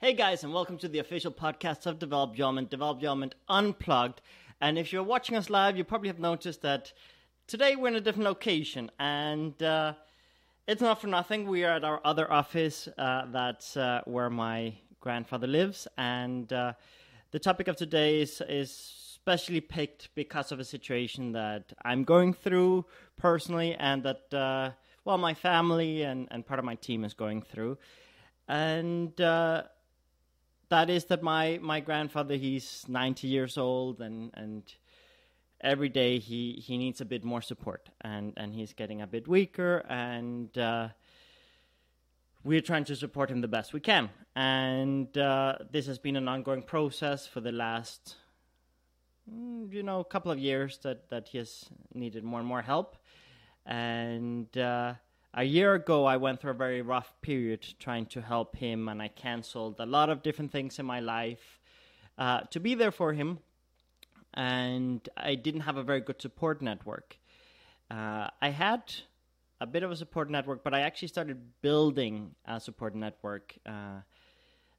Hey guys, and welcome to the official podcast of Develop Element, Develop Element Unplugged. And if you're watching us live, you probably have noticed that today we're in a different location, and uh, it's not for nothing. We are at our other office. Uh, that's uh, where my grandfather lives, and uh, the topic of today is is specially picked because of a situation that I'm going through personally, and that uh, well, my family and and part of my team is going through, and uh, that is that my my grandfather he's 90 years old and and every day he he needs a bit more support and and he's getting a bit weaker and uh, we're trying to support him the best we can. And uh, this has been an ongoing process for the last mm, you know couple of years that that he has needed more and more help. And uh, a year ago i went through a very rough period trying to help him and i canceled a lot of different things in my life uh, to be there for him and I didn't have a very good support network. Uh, I had a bit of a support network, but I actually started building a support network uh,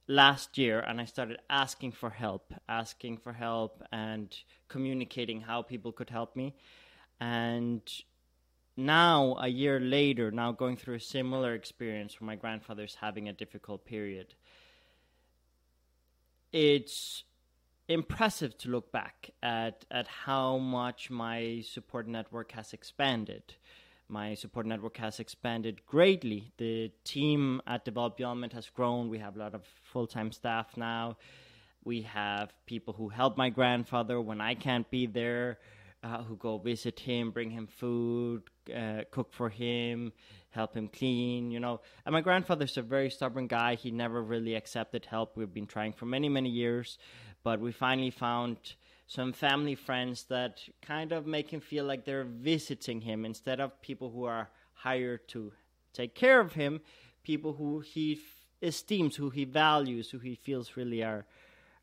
last year, and I started asking for help, asking for help, and communicating how people could help me. And now, a year later, now going through a similar experience where my grandfather's having a difficult period, it's impressive to look back at at how much my support network has expanded. My support network has expanded greatly. The team at Develop Your Element has grown. We have a lot of full time staff now. We have people who help my grandfather when I can't be there, uh, who go visit him, bring him food, uh, cook for him, help him clean, you know. And my grandfather's a very stubborn guy. He never really accepted help. We've been trying for many, many years but we finally found some family friends that kind of make him feel like they're visiting him instead of people who are hired to take care of him, people who he f- esteems, who he values, who he feels really are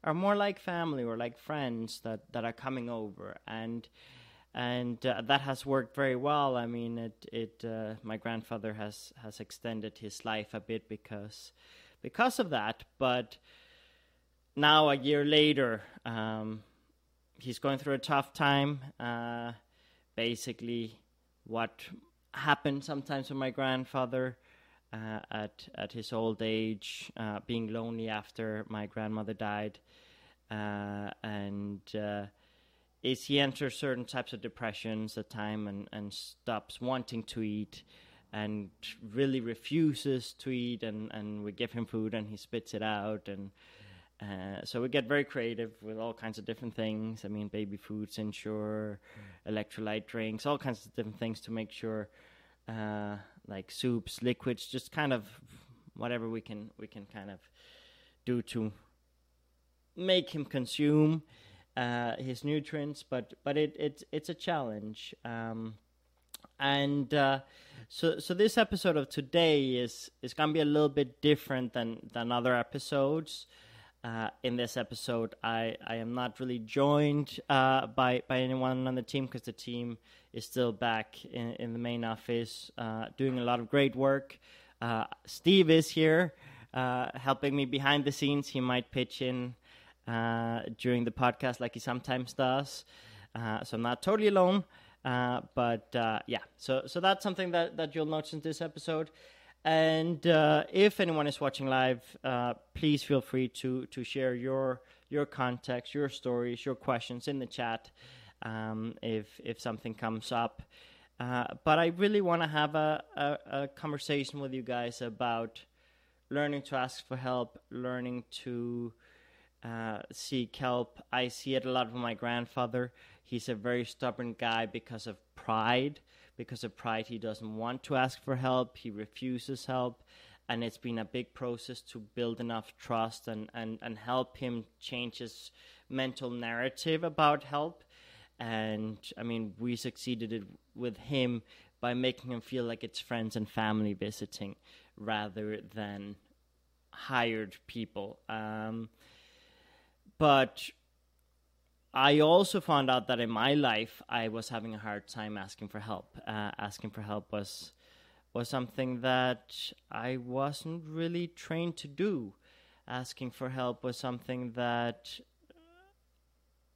are more like family or like friends that that are coming over and and uh, that has worked very well. I mean, it it uh, my grandfather has has extended his life a bit because because of that, but now a year later, um, he's going through a tough time. Uh, basically, what happened sometimes with my grandfather uh, at at his old age, uh, being lonely after my grandmother died, uh, and uh, is he enters certain types of depressions at time and and stops wanting to eat. And really refuses to eat, and, and we give him food, and he spits it out, and uh, so we get very creative with all kinds of different things. I mean, baby foods, ensure, electrolyte drinks, all kinds of different things to make sure, uh, like soups, liquids, just kind of whatever we can we can kind of do to make him consume uh, his nutrients. But but it, it it's a challenge. Um, and uh, so so this episode of today is is gonna be a little bit different than than other episodes. Uh, in this episode, I, I am not really joined uh, by by anyone on the team because the team is still back in, in the main office uh, doing a lot of great work. Uh, Steve is here uh, helping me behind the scenes. He might pitch in during the podcast like he sometimes does. so I'm not totally alone. but yeah, so so that's something that, that you'll notice in this episode. And uh, if anyone is watching live, uh, please feel free to to share your your context, your stories, your questions in the chat um, if if something comes up. Uh, but I really want to have a, a, a, conversation with you guys about learning to ask for help, learning to uh, seek help. I see it a lot from my grandfather. He's a very stubborn guy because of pride because of pride, he doesn't want to ask for help, he refuses help. And it's been a big process to build enough trust and, and, and help him change his mental narrative about help. And I mean, we succeeded with him by making him feel like it's friends and family visiting rather than hired people. Um, but I also found out that in my life I was having a hard time asking for help. Uh, asking for help was was something that I wasn't really trained to do. asking for help was something that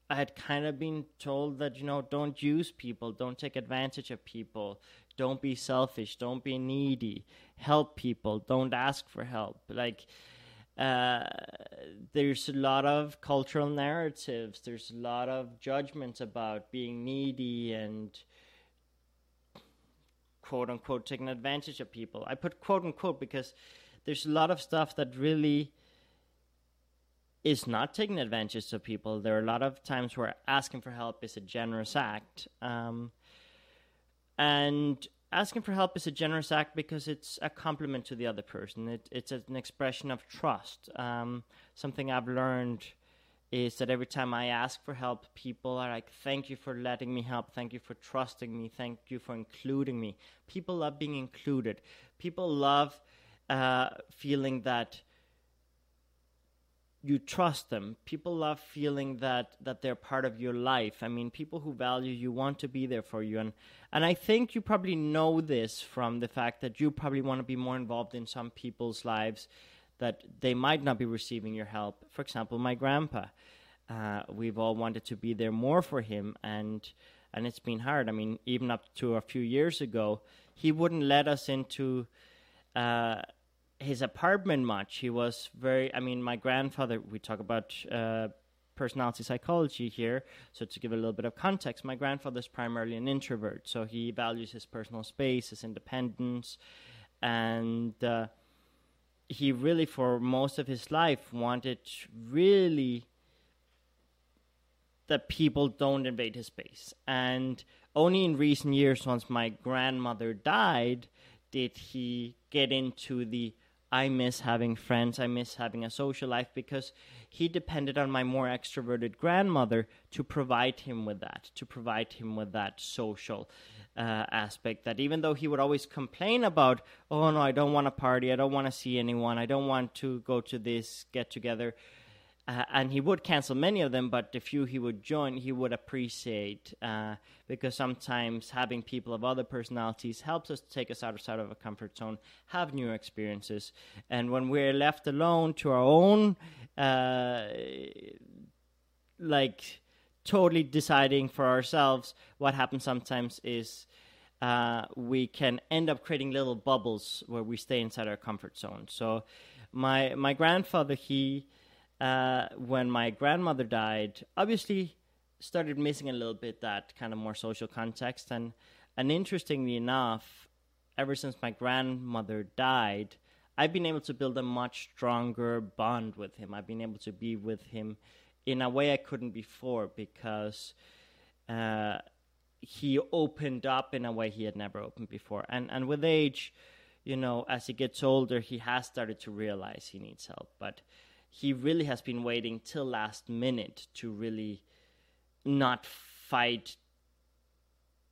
I had kind of been told that you know don't use people, don't take advantage of people, don't be selfish, don't be needy, help people, don't ask for help. Like uh, there's a lot of cultural narratives, there's a lot of judgments about being needy and quote unquote taking advantage of people. I put quote unquote because there's a lot of stuff that really is not taking advantage of people. There are a lot of times where asking for help is a generous act. Um, and asking for help is a generous act because it's a compliment to the other person. It, it's an expression of trust. Um, something I've learned is that every time I ask for help, people are like, Thank you for letting me help. Thank you for trusting me. Thank you for including me. People love being included. People love uh, feeling that you trust them. People love feeling that that they're part of your life. I mean, people who value you want to be there for you, and and I think you probably know this from the fact that you probably want to be more involved in some people's lives that they might not be receiving your help. For example, my grandpa. Uh, we've all wanted to be there more for him, and and it's been hard. I mean, even up to a few years ago, he wouldn't let us into. Uh, his apartment much. He was very. I mean, my grandfather. We talk about uh, personality psychology here. So to give a little bit of context, my grandfather's primarily an introvert. So he values his personal space, his independence, and uh, he really, for most of his life, wanted really that people don't invade his space. And only in recent years, once my grandmother died, did he get into the I miss having friends. I miss having a social life because he depended on my more extroverted grandmother to provide him with that, to provide him with that social uh, aspect. That even though he would always complain about, oh no, I don't want to party, I don't want to see anyone, I don't want to go to this get together, uh, and he would cancel many of them, but the few he would join, he would appreciate uh, because sometimes having people of other personalities helps us to take us outside of a comfort zone, have new experiences, and when we're left alone to our own, uh, like totally deciding for ourselves, what happens sometimes is. Uh, we can end up creating little bubbles where we stay inside our comfort zone. So, my my grandfather he uh, when my grandmother died, obviously started missing a little bit that kind of more social context. And, and interestingly enough, ever since my grandmother died, I've been able to build a much stronger bond with him. I've been able to be with him in a way I couldn't before because uh, he opened up in a way he had never opened before. And and with age, you know, as he gets older, he has started to realize he needs help. But he really has been waiting till last minute to really not fight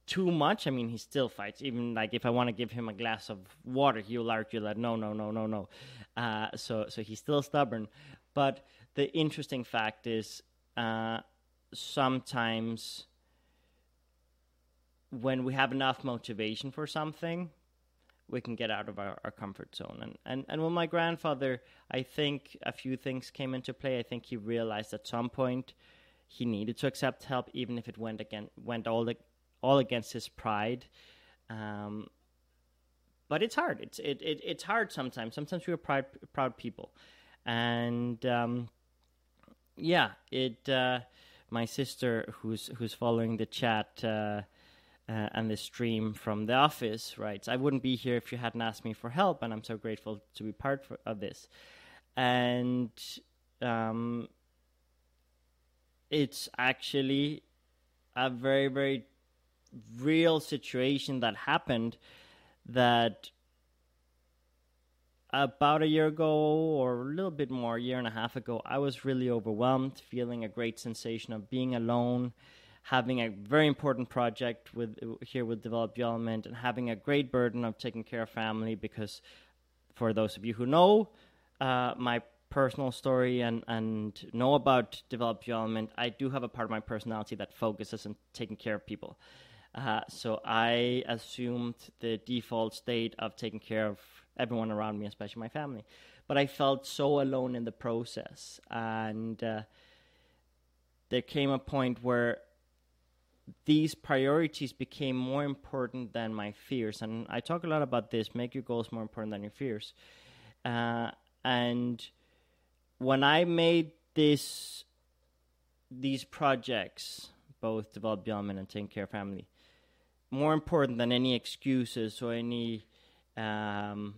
too much. I mean, he still fights. Even like if I want to give him a glass of water, he'll argue that no, no, no, no, no. Uh, so, so he's still stubborn. But the interesting fact is, uh, sometimes when we have enough motivation for something, we can get out of our, our comfort zone. And, and and with my grandfather, I think a few things came into play. I think he realized at some point he needed to accept help, even if it went again went all the, all against his pride. Um, but it's hard. It's it, it it's hard sometimes. Sometimes we're proud proud people, and um, yeah, it. Uh, my sister, who's who's following the chat. Uh, uh, and the stream from the office writes, I wouldn't be here if you hadn't asked me for help, and I'm so grateful to be part for, of this. And um, it's actually a very, very real situation that happened that about a year ago or a little bit more, a year and a half ago, I was really overwhelmed, feeling a great sensation of being alone having a very important project with here with Develop Element and having a great burden of taking care of family because for those of you who know uh, my personal story and, and know about Develop Element, I do have a part of my personality that focuses on taking care of people. Uh, so I assumed the default state of taking care of everyone around me, especially my family. but I felt so alone in the process. And uh, there came a point where these priorities became more important than my fears. And I talk a lot about this make your goals more important than your fears. Uh, and when I made this, these projects, both Develop Beyond and Take Care of Family, more important than any excuses or any um,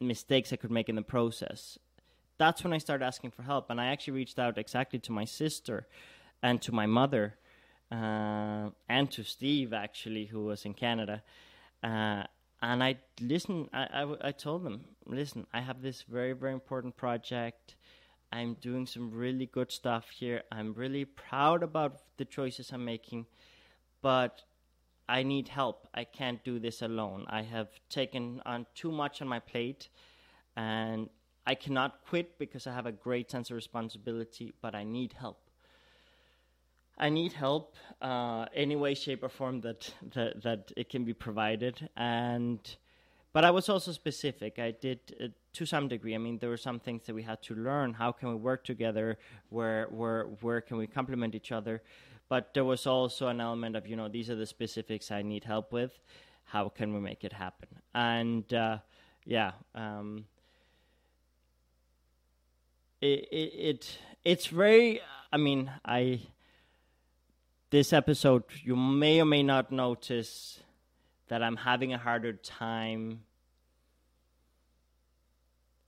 mistakes I could make in the process. That's when I started asking for help, and I actually reached out exactly to my sister and to my mother uh, and to Steve, actually, who was in Canada. Uh, and I listened. I, I, I told them, listen, I have this very very important project. I'm doing some really good stuff here. I'm really proud about the choices I'm making, but I need help. I can't do this alone. I have taken on too much on my plate and I cannot quit because I have a great sense of responsibility, but I need help. I need help uh, any way, shape, or form that, that that it can be provided. And but I was also specific. I did uh, to some degree. I mean, there were some things that we had to learn. How can we work together? Where where where can we complement each other? but there was also an element of you know these are the specifics I need help with. How can we make it happen? And uh, yeah, um, it, it, it it's very. I mean, I this episode you may or may not notice that I'm having a harder time.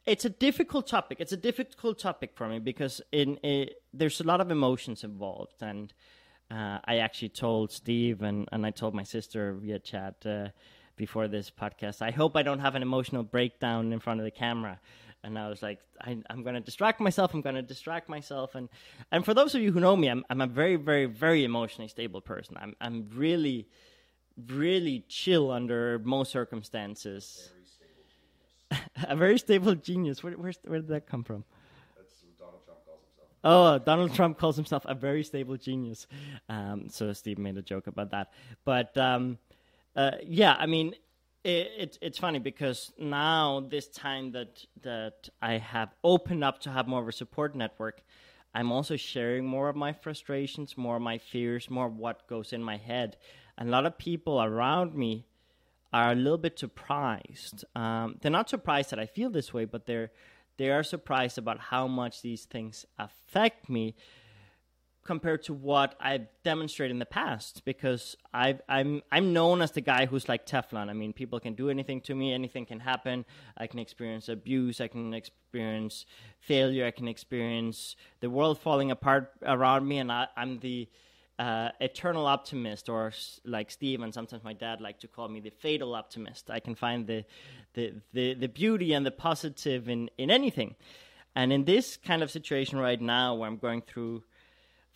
It's a difficult topic. It's a difficult topic for me because in it, there's a lot of emotions involved and uh, I actually told Steve and, and I told my sister via chat uh, before this podcast, I hope I don't have an emotional breakdown in front of the camera. And I was like, I, am going to distract myself. I'm going to distract myself. And and for those of you who know me, I'm I'm a very very very emotionally stable person. I'm I'm really really chill under most circumstances. Very a very stable genius. Where, where where did that come from? Donald Oh, Donald Trump calls himself a very stable genius. Um, so Steve made a joke about that. But um, uh, yeah, I mean, it, it, it's funny because now this time that that I have opened up to have more of a support network, I'm also sharing more of my frustrations, more of my fears, more of what goes in my head. And a lot of people around me are a little bit surprised. Um, they're not surprised that I feel this way, but they're they are surprised about how much these things affect me compared to what I've demonstrated in the past because i am I'm, I'm known as the guy who's like Teflon. I mean, people can do anything to me, anything can happen. I can experience abuse, I can experience failure, I can experience the world falling apart around me, and I, I'm the uh, eternal optimist, or like Steve and sometimes my dad like to call me the fatal optimist. I can find the the the, the beauty and the positive in in anything. And in this kind of situation right now, where I'm going through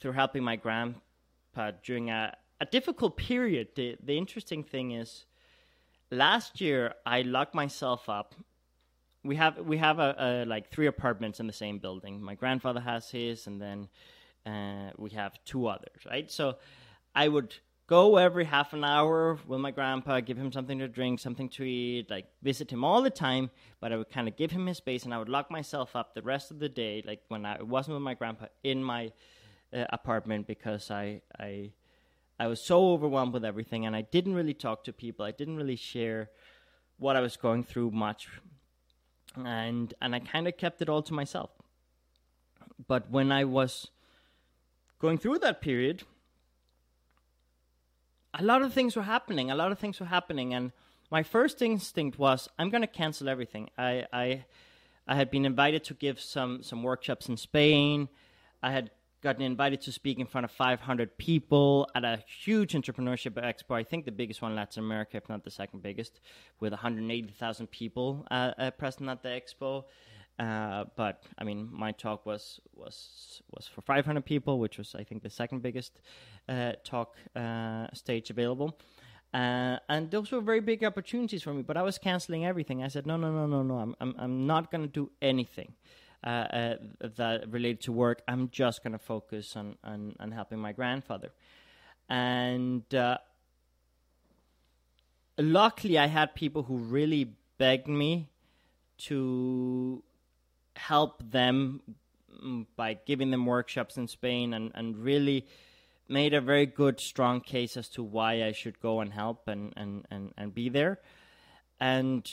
through helping my grandpa during a, a difficult period, the the interesting thing is, last year I locked myself up. We have we have a, a like three apartments in the same building. My grandfather has his, and then uh, we have two others, right? So I would go every half an hour with my grandpa, give him something to drink, something to eat, like visit him all the time. But I would kind of give him his space, and I would lock myself up the rest of the day, like when I wasn't with my grandpa, in my uh, apartment because I I I was so overwhelmed with everything, and I didn't really talk to people. I didn't really share what I was going through much, and and I kind of kept it all to myself. But when I was going through that period, a lot of things were happening. A lot of things were happening, and my first instinct was, I'm going to cancel everything. I, I, I had been invited to give some some workshops in Spain. I had gotten invited to speak in front of 500 people at a huge entrepreneurship expo. I think the biggest one in Latin America, if not the second biggest, with 180,000 people uh, uh, present at the expo. Uh, but I mean, my talk was was was for 500 people, which was I think the second biggest uh, talk uh, stage available. Uh, and those were very big opportunities for me, but I was canceling everything. I said, no, no, no, no, no. I'm I'm, I'm not going to do anything uh, that related to work. I'm just going to focus on, on on helping my grandfather. And luckily, I had people who really begged me to help them mm, by giving them workshops in Spain and, and really made a very good, strong case as to why I should go and help and, and, and, and be there. And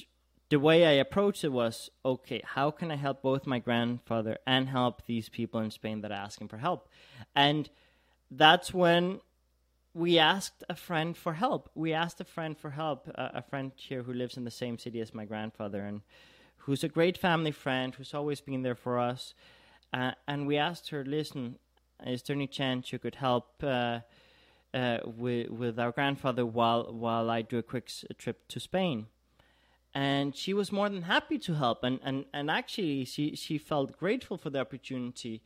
the way I approached it was okay, how can I help both my grandfather and help these people in Spain that are asking for help? And that's when we asked a friend for help. We asked a friend for help, uh, a friend here who lives in the same city as my grandfather and who's a great family friend who's always been there for us. Uh, and we asked her, listen, is there any chance you could help uh, uh, with with our grandfather while while I do a quick s- trip to Spain? And she was more than happy to help, and, and, and actually she, she felt grateful for the opportunity.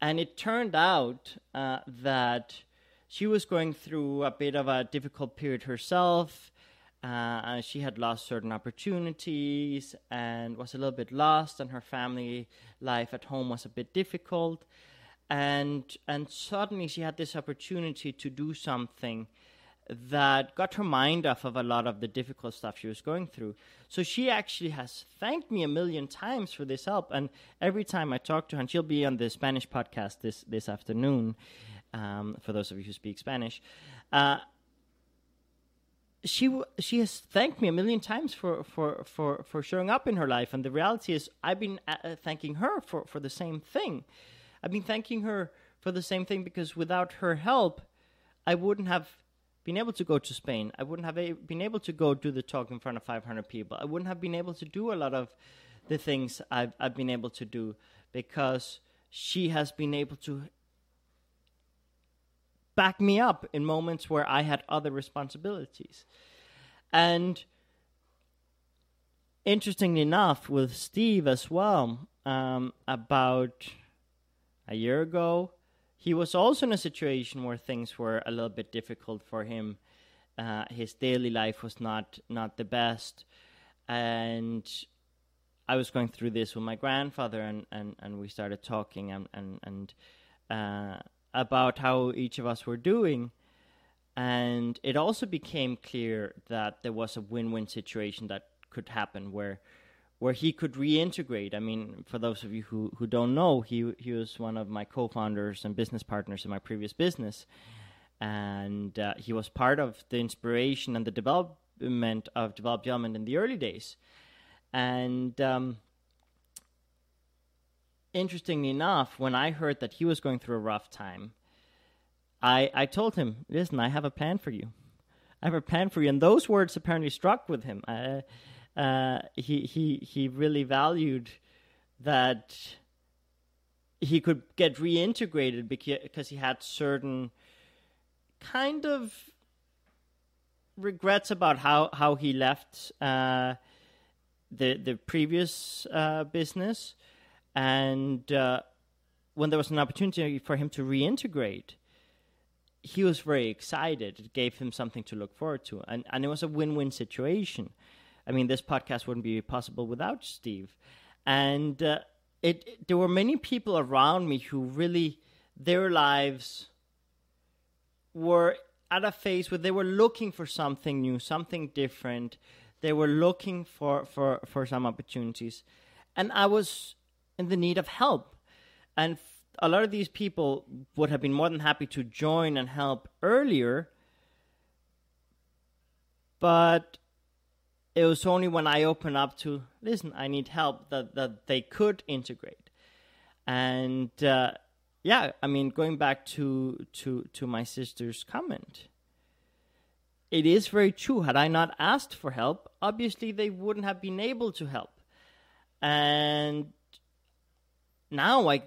And it turned out uh, that she was going through a bit of a difficult period herself. Uh, she had lost certain opportunities and was a little bit lost, and her family life at home was a bit difficult and and suddenly she had this opportunity to do something that got her mind off of a lot of the difficult stuff she was going through. So she actually has thanked me a million times for this help, and every time I talk to her, and she'll be on the Spanish podcast this this afternoon. Um, for those of you who speak Spanish, uh, she she has thanked me a million times for, for, for, for showing up in her life, and the reality is I've been uh, thanking her for, for the same thing. I've been thanking her for the same thing because without her help, I wouldn't have been able to go to Spain. I wouldn't have a- been able to go do the talk in front of 500 people. I wouldn't have been able to do a lot of the things I've, I've been able to do because she has been able to back me up in moments where I had other responsibilities. And interestingly enough, with Steve as well, um, about a year ago, he was also in a situation where things were a little bit difficult for him. Uh, his daily life was not not the best, and I was going through this with my grandfather, and, and, and we started talking and and and uh, about how each of us were doing, and it also became clear that there was a win-win situation that could happen where where he could reintegrate. I mean, for those of you who, who don't know, he he was one of my co-founders and business partners in my previous business, and uh, he was part of the inspiration and the development of developed element in the early days. And um, interestingly enough, when I heard that he was going through a rough time, I I told him, "Listen, I have a plan for you. I have a plan for you." And those words apparently struck with him. Uh, uh, he he he really valued that he could get reintegrated because he had certain kind of regrets about how how he left uh, the the previous uh, business, and uh, when there was an opportunity for him to reintegrate, he was very excited. It gave him something to look forward to, and and it was a win win situation. I mean, this podcast wouldn't be possible without Steve. And uh, it, it, there were many people around me who really their lives were at a phase where they were looking for something new, something different. They were looking for for for some opportunities, and I was in the need of help. And a lot of these people would have been more than happy to join and help earlier, but it was only when I opened up to listen, I need help that that they could integrate, and uh, yeah, I mean, going back to to to my sister's comment, it is very true. Had I not asked for help, obviously they wouldn't have been able to help, and now I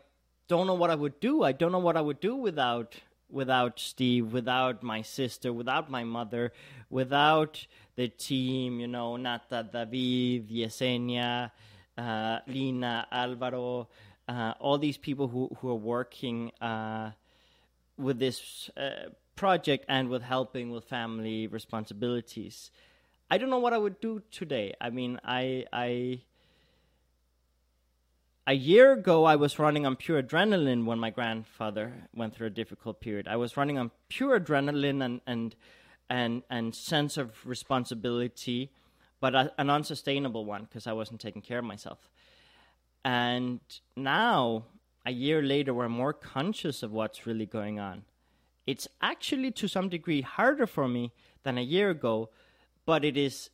don't know what I would do. I don't know what I would do without without Steve, without my sister, without my mother, without the team, you know, Nata, David, Yesenia, uh, Lina, Alvaro, uh, all these people who, who are working uh, with this uh, project and with helping with family responsibilities. I don't know what I would do today. I mean, I, I, a year ago, I was running on pure adrenaline when my grandfather went through a difficult period. I was running on pure adrenaline and and and and sense of responsibility but a, an unsustainable one because I wasn't taking care of myself. And now, a year later, we're more conscious of what's really going on. It's actually to some degree harder for me than a year ago, but it is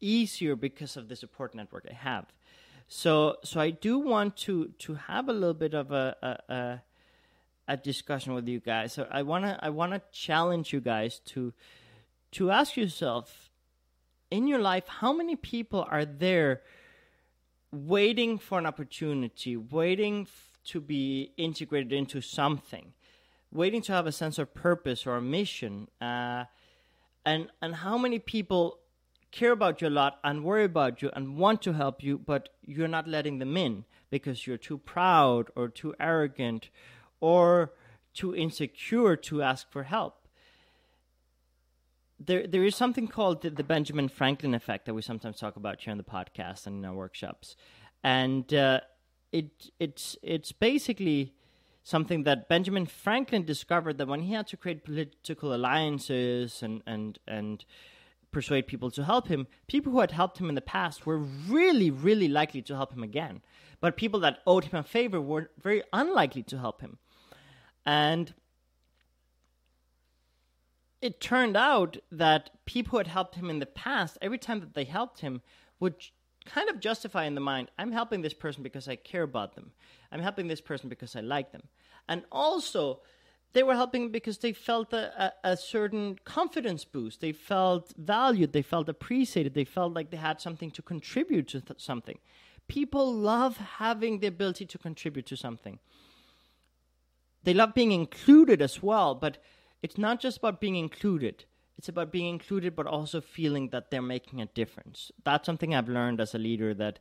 easier because of the support network I have. So, so I do want to to have a little bit of a a, a, a discussion with you guys. So I wanna I wanna challenge you guys to to ask yourself in your life how many people are there waiting for an opportunity, waiting f- to be integrated into something, waiting to have a sense of purpose or a mission, uh, and and how many people care about you a lot and worry about you and want to help you, but you're not letting them in because you're too proud or too arrogant or too insecure to ask for help. There, there is something called the, the Benjamin Franklin effect that we sometimes talk about here on the podcast and in our workshops, and uh, it it's it's basically something that Benjamin Franklin discovered that when he had to create political alliances and and and persuade people to help him, people who had helped him in the past were really, really likely to help him again. But people that owed him a favor were very unlikely to help him. And it turned out that people who had helped him in the past, every time that they helped him, would kind of justify in the mind, I'm helping this person because I care about them. I'm helping this person because I like them. And also, they were helping because they felt a, a, a, certain confidence boost. They felt valued. They felt appreciated. They felt like they had something to contribute to th- something. People love having the ability to contribute to something. They love being included as well, but it's not just about being included. It's about being included, but also feeling that they're making a difference. That's something I've learned as a leader that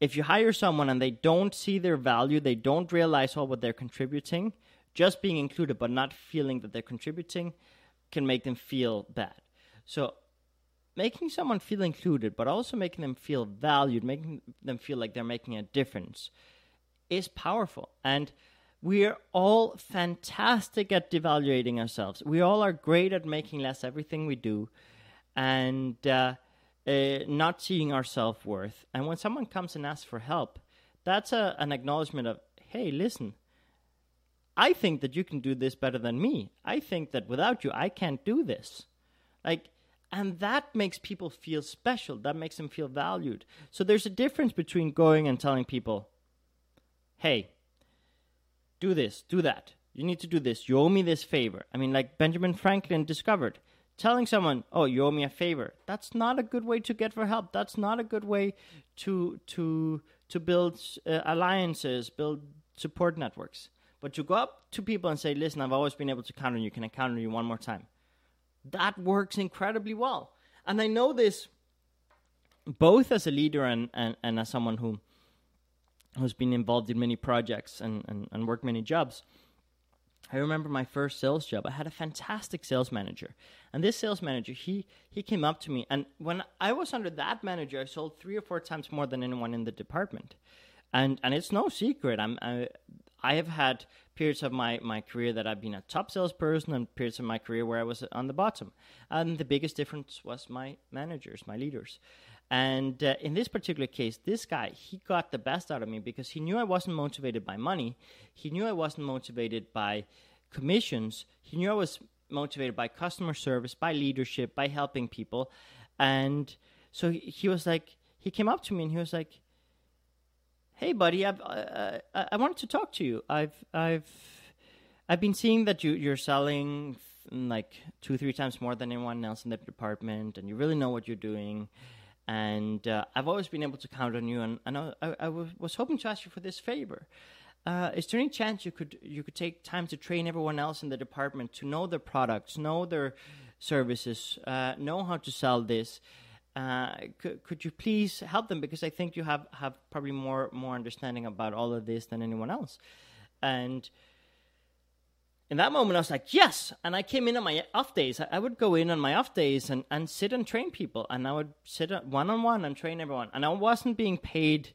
if you hire someone and they don't see their value, they don't realize all what they're contributing, just being included but not feeling that they're contributing can make them feel bad. So making someone feel included but also making them feel valued, making them feel like they're making a difference is powerful. And we're all fantastic at devaluating ourselves. We all are great at making less everything we do and uh, uh, not seeing our self worth. And when someone comes and asks for help, that's a, an acknowledgement of, hey, listen, I think that you can do this better than me. I think that without you, I can't do this. Like, and that makes people feel special. That makes them feel valued. So there's a difference between going and telling people, hey, do this, do that. You need to do this. You owe me this favor. I mean, like Benjamin Franklin discovered, telling someone, "Oh, you owe me a favor." That's not a good way to get for help. That's not a good way to to to build uh, alliances, build support networks. But you go up to people and say, listen, I've always been able to count on you. Can I count on you one more time? That works incredibly well. And I know this both as a leader and, and, and as someone who who's been involved in many projects and, and, and worked many jobs. I remember my first sales job. I had a fantastic sales manager. And this sales manager, he he came up to me and when I was under that manager, I sold 3 or 4 times more than anyone in the department. And and it's no secret. I'm I, I have had periods of my, my career that I've been a top salesperson and periods of my career where I was on the bottom. And the biggest difference was my managers, my leaders. And uh, in this particular case, this guy, he got the best out of me because he knew I wasn't motivated by money. He knew I wasn't motivated by commissions. He knew I was motivated by customer service, by leadership, by helping people. And so he, he was like, he came up to me and he was like, hey buddy I've, uh, uh, i wanted to talk to you i've i've i've been seeing that you you're selling like two three times more than anyone else in the department and you really know what you're doing and uh, i've always been able to count on you. And, and I, I, I was hoping to ask you for this favor. Uh, is there any chance you could you could take time to train everyone else in the department to know their products know their services uh, know how to sell this? Uh, could, could you please help them? Because I think you have, have probably more more understanding about all of this than anyone else. And in that moment, I was like, yes. And I came in on my off days. I, would go in on my off days and, and sit and train people. And I would sit one on one and train everyone. And I wasn't being paid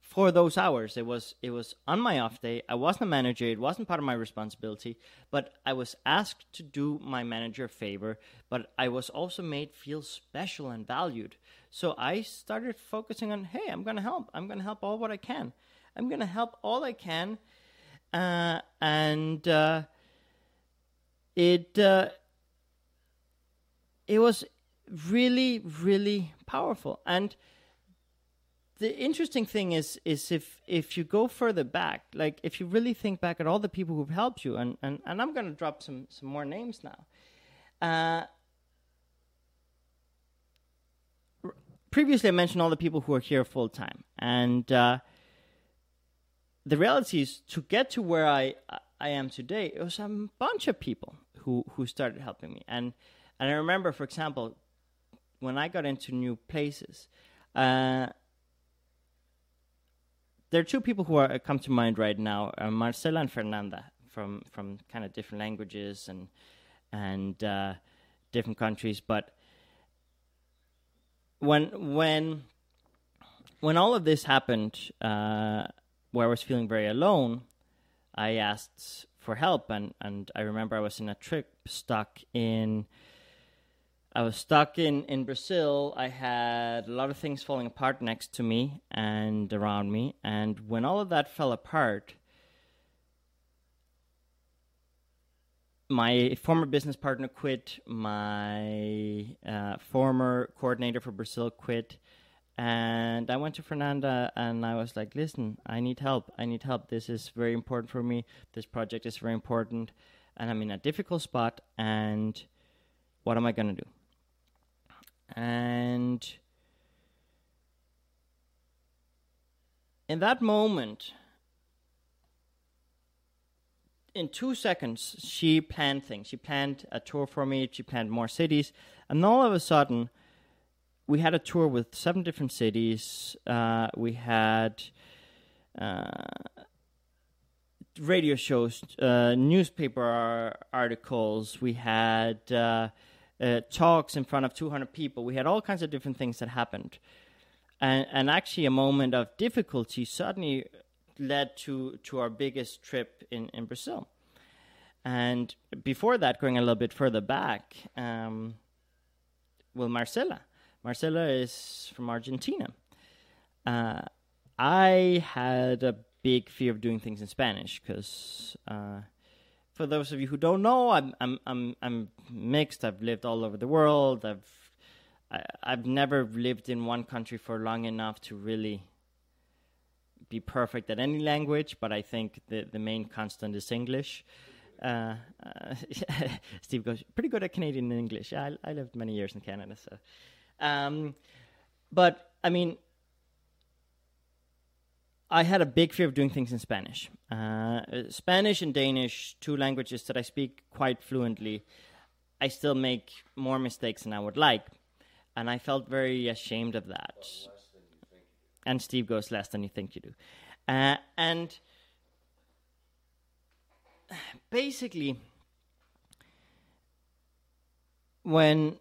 for those hours. It was it was on my off day. I wasn't a manager. It wasn't part of my responsibility. But I was asked to do my manager a favor. But I was also made feel special and valued. So I started focusing on, hey, I'm gonna help. I'm gonna help all what I can. I'm gonna help all I can. Uh, and uh, it uh, it was really really powerful. And the interesting thing is is if if you go further back like if you really think back at all the people who've helped you and and, and i'm going to drop some some more names now uh, previously i mentioned all the people who are here full time. And uh, the reality is to get to where i i am today it was a bunch of people who who started helping me and and i remember for example when i got into new places uh, there are two people who are come to mind right now, uh, Marcela and Fernanda from from kind of different languages and and uh, different countries. But when when when all of this happened, uh, where I was feeling very alone, I asked for help, and and I remember I was in a trip stuck in I was stuck in, in Brazil. I had a lot of things falling apart next to me and around me. And when all of that fell apart, my former business partner quit. My uh, former coordinator for Brazil quit. And I went to Fernanda and I was like, listen, I need help. I need help. This is very important for me. This project is very important. And I'm in a difficult spot. And what am I going to do? And in that moment, in two seconds, she planned things. She planned a tour for me, she planned more cities. And all of a sudden, we had a tour with seven different cities. Uh, we had uh, radio shows, uh, newspaper articles. We had uh, talks in front of 200 people. We had all kinds of different things that happened. And, and actually, a moment of difficulty suddenly led to, to our biggest trip in, in Brazil. And before that, going a little bit further back, um, well, Marcela. Marcela is from Argentina. Uh, I had a big fear of doing things in Spanish because uh, for those of you who don't know, I'm I'm I'm I'm mixed. I've lived all over the world. I've I, have i have never lived in one country for long enough to really be perfect at any language. But I think the the main constant is English. Uh, uh, Steve goes pretty good at Canadian English. I I lived many years in Canada, so. Um, but I mean, I had a big fear of doing things in Spanish. Uh, Spanish and Danish, two languages that I speak quite fluently, I still make more mistakes than I would like. And I felt very ashamed of that. And Steve goes, less than you think you do. Uh, and basically, when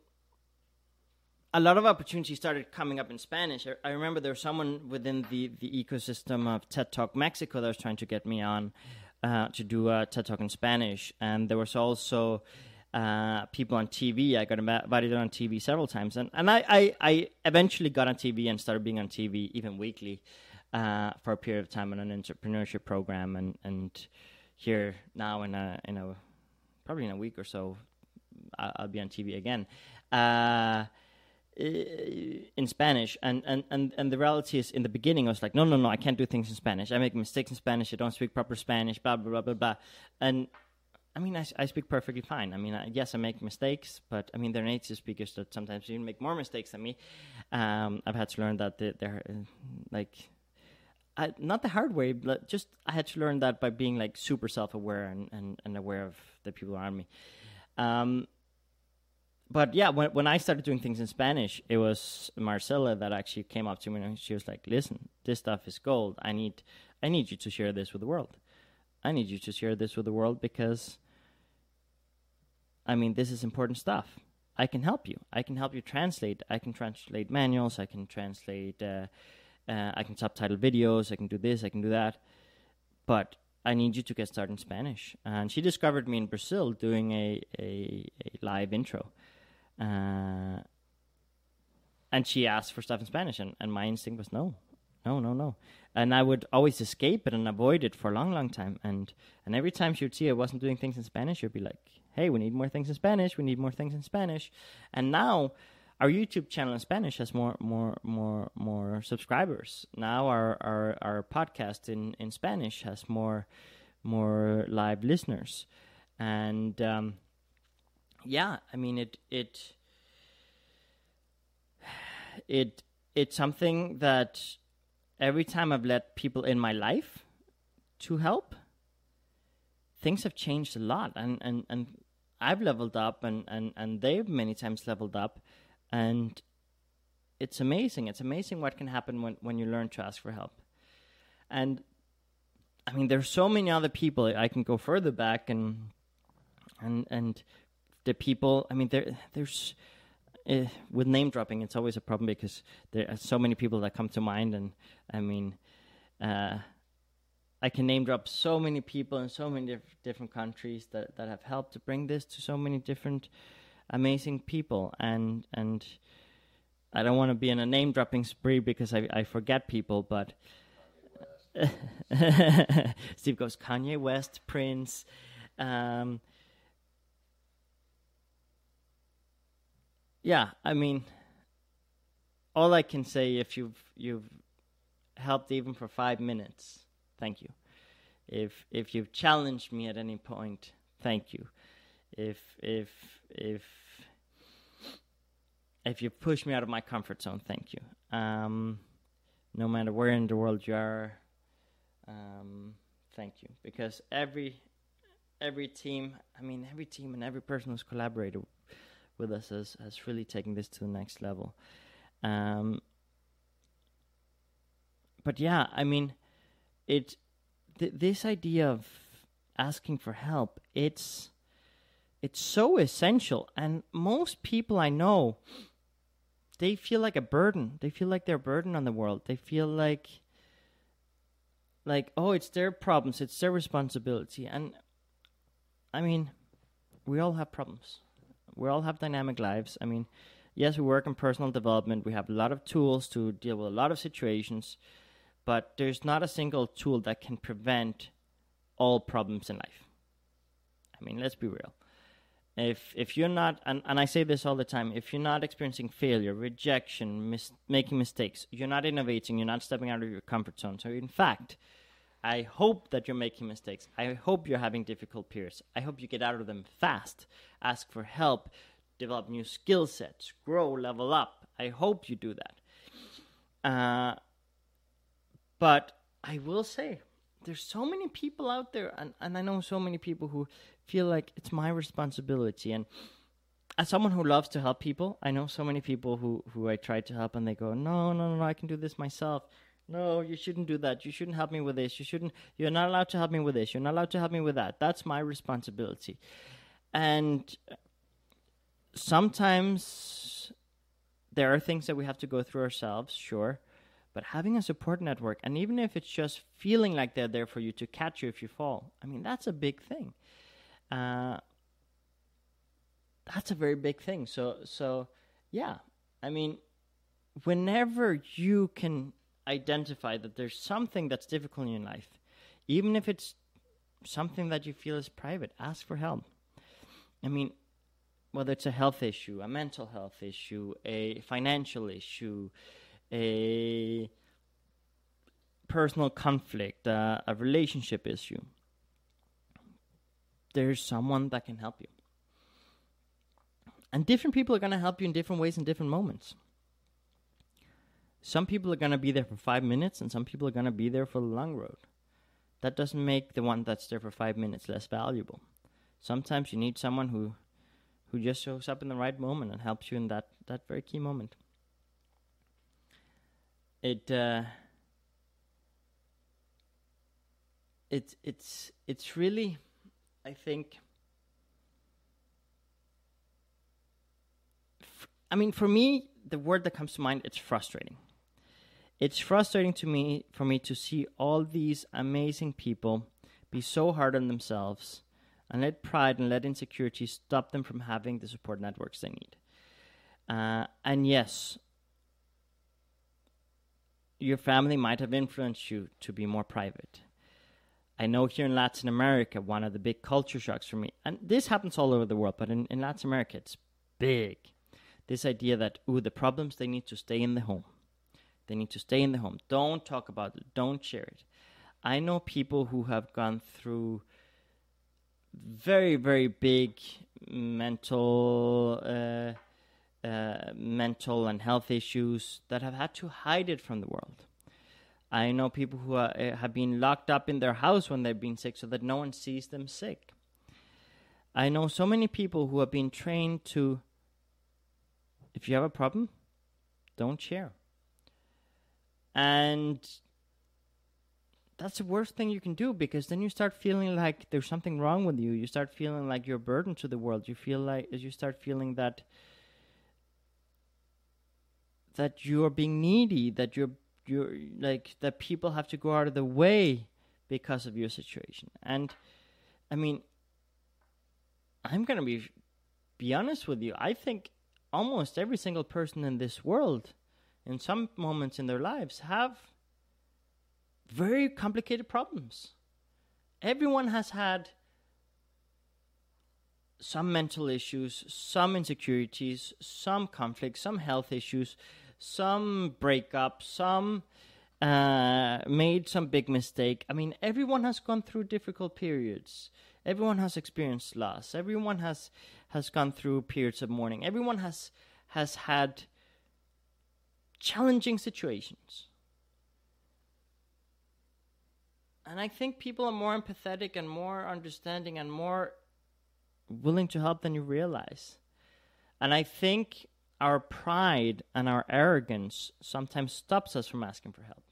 a lot of opportunities started coming up in Spanish. I, I, remember there was someone within the, the ecosystem of TED Talk Mexico that was trying to get me on uh, to do a TED Talk in Spanish. And there was also uh, people on TV. I got invited on TV several times. And, and I, I, I eventually got on TV and started being on TV even weekly uh, for a period of time on an entrepreneurship program. And, and here now in a, in a probably in a week or so, I'll, I'll be on TV again. In Spanish, and, and, and, and the reality is, in the beginning, I was like, no, no, no, I can't do things in Spanish. I make mistakes in Spanish. I don't speak proper Spanish. Blah blah blah blah blah. And I mean, I, I speak perfectly fine. I mean, I, yes, I make mistakes, but I mean, there are native speakers that sometimes even make more mistakes than me. Um, I've had to learn that they're, they're like, I, not the hard way, but just I had to learn that by being like super self-aware and, and, and aware of the people around me. Um, but yeah, when when I started doing things in Spanish, it was Marcela that actually came up to me and she was like, "Listen, this stuff is gold. I need I need you to share this with the world. I need you to share this with the world because I mean, this is important stuff. I can help you. I can help you translate. I can translate manuals. I can translate uh, Uh, I can subtitle videos. I can do this. I can do that. But I need you to get started in Spanish. And she discovered me in Brazil doing a a, a live intro. Uh, and she asked for stuff in Spanish, and, and my instinct was no, no, no, no. And I would always escape it and avoid it for a long, long time. And and every time she would see I wasn't doing things in Spanish, she'd be like, "Hey, we need more things in Spanish. We need more things in Spanish." And now our YouTube channel in Spanish has more more more more subscribers. Now our our, our podcast in, in Spanish has more more live listeners. And um, yeah, I mean it it it it's something that every time I've let people in my life to help, things have changed a lot and, and, and I've leveled up and, and, and they've many times leveled up and it's amazing. It's amazing what can happen when, when you learn to ask for help. And I mean there's so many other people I can go further back and and and the people I mean there there's uh, with name dropping, it's always a problem because there are so many people that come to mind, and I mean, uh, I can name drop so many people in so many diff- different countries that that have helped to bring this to so many different amazing people, and and I don't want to be in a name dropping spree because I I forget people, but. Steve goes Kanye West, Prince, um, yeah, I mean, all I can say if you've you've helped even for five minutes, thank you. If if you've challenged me at any point, thank you. If if if if you've pushed me out of my comfort zone, thank you. Um, no matter where in the world you are, um, thank you. Because every every team, I mean, every team and every person who's collaborated with us has, has really taken this to the next level. Um, but yeah, I mean, it th- this idea of asking for help, it's it's so essential, and most people I know, they feel like a burden. They feel like they're a burden on the world. They feel like like oh, it's their problems, it's their responsibility, and I mean, we all have problems we all have dynamic lives. I mean, yes, we work in personal development. We have a lot of tools to deal with a lot of situations, but there's not a single tool that can prevent all problems in life. I mean, let's be real. If if you're not, and, and I say this all the time, if you're not experiencing failure, rejection, mis- making mistakes, you're not innovating, you're not stepping out of your comfort zone. So, in fact, I hope that you're making mistakes. I hope you're having difficult periods. I hope you get out of them fast, ask for help, develop new skill sets, grow, level up. I hope you do that. Uh, but I will say, there's so many people out there, and, and I know so many people who feel like it's my responsibility. And as someone who loves to help people, I know so many people who, who I try to help and they go, no, no, no, I can do this myself no, you shouldn't do that. You shouldn't help me with this. You shouldn't. You're not allowed to help me with this. You're not allowed to help me with that. That's my responsibility. And sometimes there are things that we have to go through ourselves, sure. But having a support network, and even if it's just feeling like they're there for you to catch you if you fall, I mean, that's a big thing. Uh, that's a very big thing. So, so yeah, I mean, whenever you can identify that there's something that's difficult in your life, even if it's something that you feel is private, ask for help. I mean, whether it's a health issue, a mental health issue, a financial issue, a personal conflict, uh, a relationship issue, there's someone that can help you. And different people are going to help you in different ways in different moments some people are going to be there for five minutes and some people are going to be there for the long road. That doesn't make the one that's there for five minutes less valuable. Sometimes you need someone who who just shows up in the right moment and helps you in that, that very key moment. It uh, it's it's it's really I think I mean for me the word that comes to mind it's frustrating It's frustrating to me for me to see all these amazing people be so hard on themselves and let pride and let insecurity stop them from having the support networks they need. Uh, and yes, your family might have influenced you to be more private. I know here in Latin America, one of the big culture shocks for me, and this happens all over the world, but in, in Latin America, it's big. This idea that, ooh, the problems, they need to stay in the home. They need to stay in the home. Don't talk about it. Don't share it. I know people who have gone through very, very big mental, uh, uh, mental and health issues that have had to hide it from the world. I know people who are, uh, have been locked up in their house when they've been sick so that no one sees them sick. I know so many people who have been trained to if you have a problem, don't share. And that's the worst thing you can do because then you start feeling like there's something wrong with you. You start feeling like you're a burden to the world. You feel like as you start feeling that that you're being needy, that you're you're like that people have to go out of the way because of your situation. And I mean I'm to be be honest with you. I think almost every single person in this world in some moments in their lives have very complicated problems. Everyone has had some mental issues, some insecurities, some conflicts, some health issues, some breakup, some uh, made some big mistake. I mean, everyone has gone through difficult periods. Everyone has experienced loss. Everyone has has gone through periods of mourning. Everyone has has had challenging situations. And I think people are more empathetic and more understanding and more willing to help than you realize. And I think our pride and our arrogance sometimes stops us from asking for help.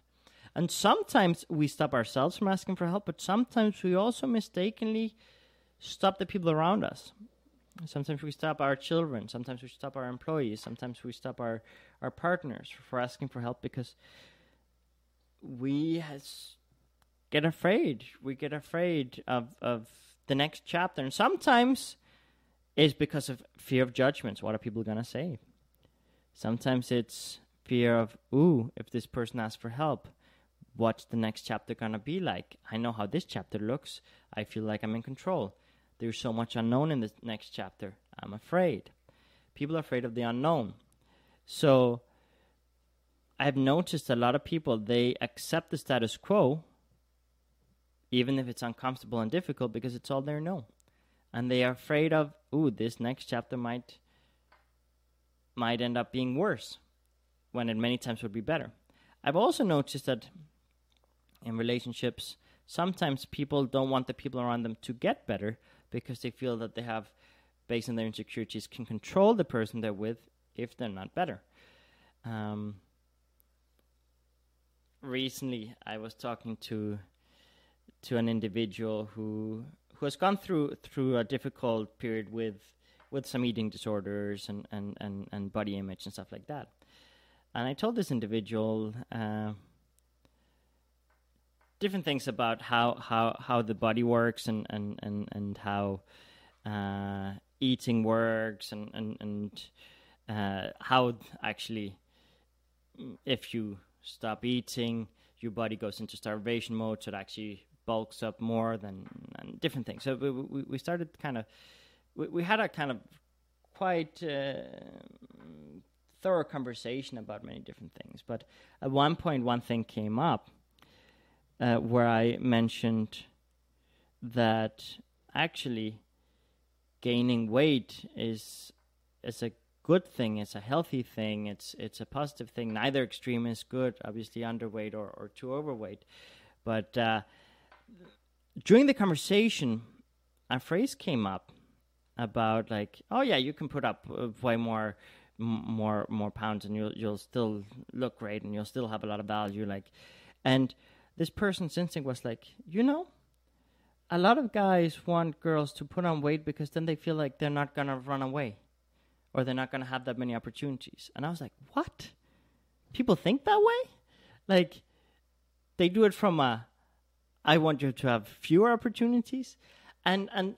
And sometimes we stop ourselves from asking for help, but sometimes we also mistakenly stop the people around us. Sometimes we stop our children, sometimes we stop our employees, sometimes we stop our, our partners for asking for help because we has get afraid. We get afraid of, of the next chapter. And sometimes it's because of fear of judgments. What are people going to say? Sometimes it's fear of, ooh, if this person asks for help, what's the next chapter going to be like? I know how this chapter looks. I feel like I'm in control. There's so much unknown in the next chapter. I'm afraid. People are afraid of the unknown. So I've noticed a lot of people, they accept the status quo, even if it's uncomfortable and difficult, because it's all they know. And they are afraid of, ooh, this next chapter might might end up being worse when it many times would be better. I've also noticed that in relationships, sometimes people don't want the people around them to get better because they feel that they have, based on their insecurities, can control the person they're with if they're not better. Um, recently, I was talking to to an individual who who has gone through through a difficult period with with some eating disorders and, and, and, and body image and stuff like that. And I told this individual uh, different things about how how how the body works and and and and how uh, eating works and and and uh, how actually if you stop eating your body goes into starvation mode so it actually bulks up more than and different things. So we we, started kind of we, we had a kind of quite uh, thorough conversation about many different things. But at one point one thing came up uh, where I mentioned that actually gaining weight is is a good thing. It's a healthy thing. It's it's a positive thing. Neither extreme is good. Obviously, underweight or, or too overweight. But uh, during the conversation, a phrase came up about like, oh yeah, you can put up uh, way more more more pounds and you'll you'll still look great and you'll still have a lot of value like and this person's instinct was like, you know, a lot of guys want girls to put on weight because then they feel like they're not going to run away or they're not going to have that many opportunities. And I was like, what? People think that way? like they do it from a I want you to have fewer opportunities and and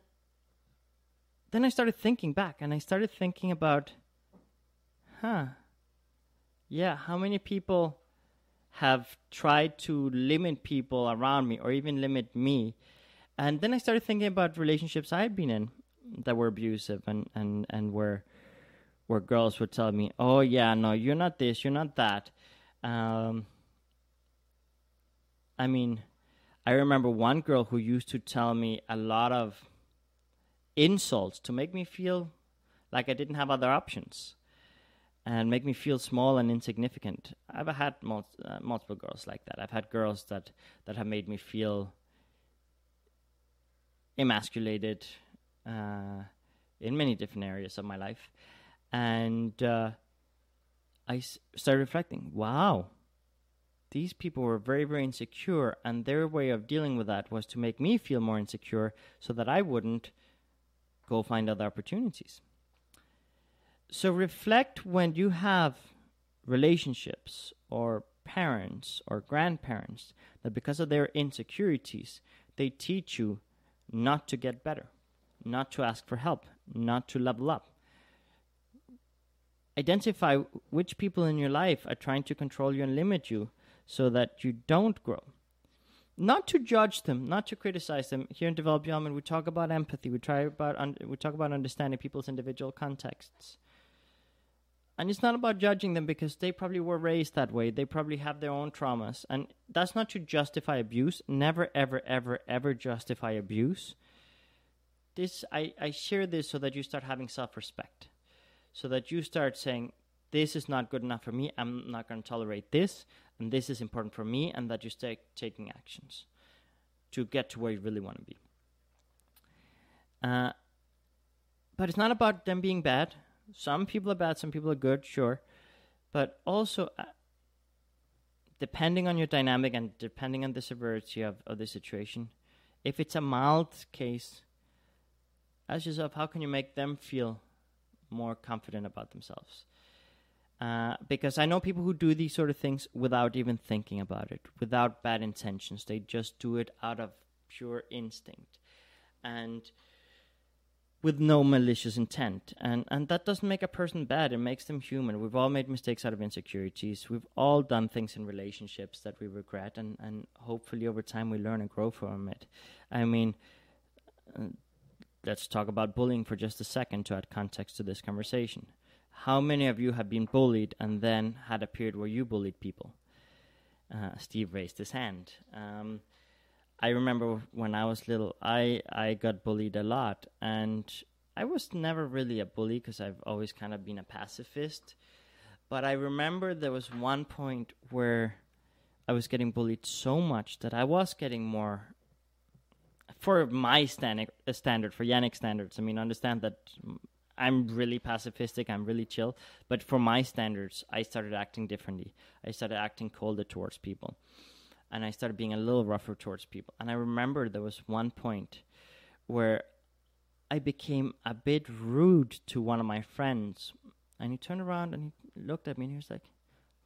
then I started thinking back and I started thinking about huh yeah how many people have tried to limit people around me or even limit me and then I started thinking about relationships I had been in that were abusive and and and where where girls would tell me, "Oh yeah, no, you're not this, you're not that." Um, I mean, I remember one girl who used to tell me a lot of insults to make me feel like I didn't have other options and make me feel small and insignificant. I've had mul- uh, multiple girls like that. I've had girls that that have made me feel emasculated uh, in many different areas of my life, and uh, I s- started reflecting. Wow, these people were very, very insecure, and their way of dealing with that was to make me feel more insecure, so that I wouldn't go find other opportunities. So reflect when you have relationships or parents or grandparents that because of their insecurities, they teach you not to get better, not to ask for help, not to level up. Identify which people in your life are trying to control you and limit you so that you don't grow. Not to judge them, not to criticize them. Here in Develop Your we talk about empathy. We try about un- we talk about understanding people's individual contexts. And it's not about judging them because they probably were raised that way. They probably have their own traumas. And that's not to justify abuse. Never, ever, ever, ever justify abuse. This I, I share this so that you start having self respect. So that you start saying, This is not good enough for me. I'm not going to tolerate this. And this is important for me. And that you start taking actions to get to where you really want to be. Uh, but it's not about them being bad some people are bad, some people are good, sure. But also, uh, depending on your dynamic and depending on the severity of, of the situation, if it's a mild case, ask yourself how can you make them feel more confident about themselves? Uh, because I know people who do these sort of things without even thinking about it, without bad intentions. They just do it out of pure instinct. And with no malicious intent. And and that doesn't make a person bad, it makes them human. We've all made mistakes out of insecurities. We've all done things in relationships that we regret and and hopefully over time we learn and grow from it. I mean let's talk about bullying for just a second to add context to this conversation. How many of you have been bullied and then had a period where you bullied people? Uh, Steve raised his hand. Um, I remember when I was little, I I got bullied a lot, and I was never really a bully because I've always kind of been a pacifist. But I remember there was one point where I was getting bullied so much that I was getting more for my standard uh, standard for Yannick standards. I mean, understand that I'm really pacifistic. I'm really chill, but for my standards, I started acting differently. I started acting colder towards people and I started being a little rougher towards people. And I remember there was one point where I became a bit rude to one of my friends, and he turned around and he looked at me and he was like,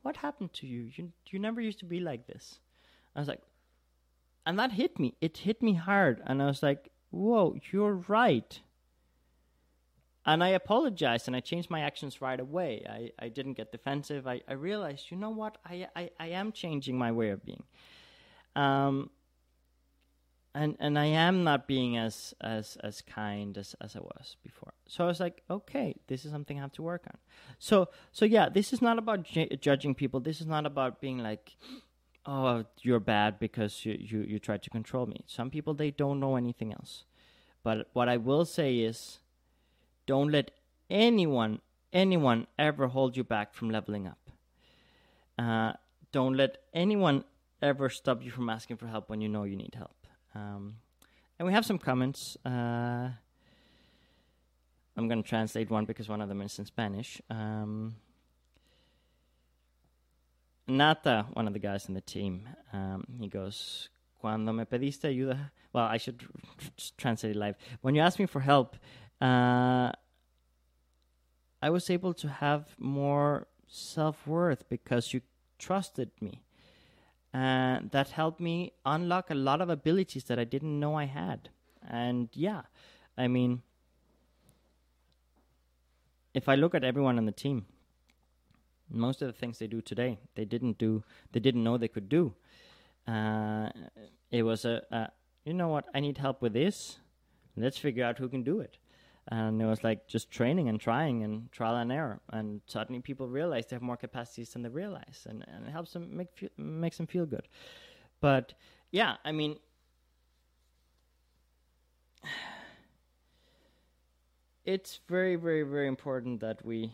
"What happened to you? You you never used to be like this." I was like, and that hit me. It hit me hard, and I was like, "Whoa, you're right." And I apologized and I changed my actions right away. I, I didn't get defensive. I, I realized, you know what? I, I, I am changing my way of being. Um, and and I am not being as as as kind as as I was before. So I was like, okay, this is something I have to work on. So so yeah, this is not about ju- judging people. This is not about being like, oh, you're bad because you you you tried to control me. Some people they don't know anything else. But what I will say is, don't let anyone anyone ever hold you back from leveling up. Uh, don't let anyone ever stop you from asking for help when you know you need help. Um, and we have some comments. Uh, I'm going to translate one because one of them is in Spanish. Um, Nata, one of the guys in the team, um, he goes, Cuando me pediste ayuda, well, I should translate it live. When you asked me for help, uh, I was able to have more self worth because you trusted me uh, that helped me unlock a lot of abilities that I didn't know I had. And yeah, I mean, if I look at everyone on the team, most of the things they do today, they didn't do, they didn't know they could do. Uh, it was a, a, you know what, I need help with this. Let's figure out who can do it. And it was like just training and trying and trial and error. And suddenly people realize they have more capacities than they realize, and, and it helps them make makes them feel good. But yeah, I mean, it's very, very, very important that we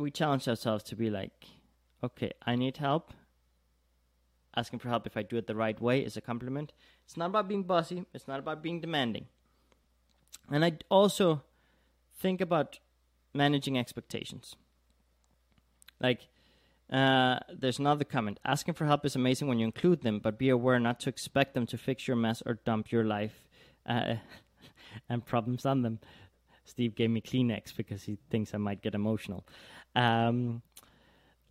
we challenge ourselves to be like, okay, I need help. Asking for help if I do it the right way is a compliment. It's not about being bossy. It's not about being demanding. And I also think about managing expectations. Like, uh, there's another comment. Asking for help is amazing when you include them, but be aware not to expect them to fix your mess or dump your life uh, and problems on them. Steve gave me Kleenex because he thinks I might get emotional. Um,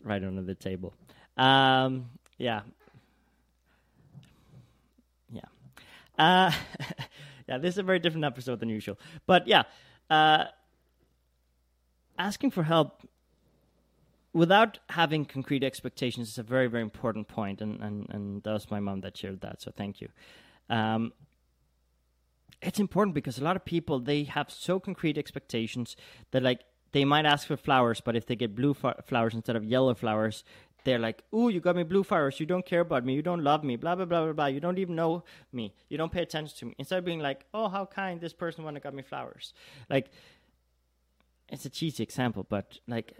right under the table. Um, yeah. Yeah. Uh, yeah, this is a very different episode than usual. But yeah, uh, asking for help without having concrete expectations is a very, very important point, and, and, and that was my mom that shared that, so thank you. Um, it's important because a lot of people they have so concrete expectations that like they might ask for flowers, but if they get blue flowers instead of yellow flowers, they're like, "Ooh, you got me blue flowers. You don't care about me. You don't love me. Blah blah blah blah blah. You don't even know me. You don't pay attention to me." Instead of being like, "Oh, how kind this person want to got me flowers," like it's a cheesy example, but like.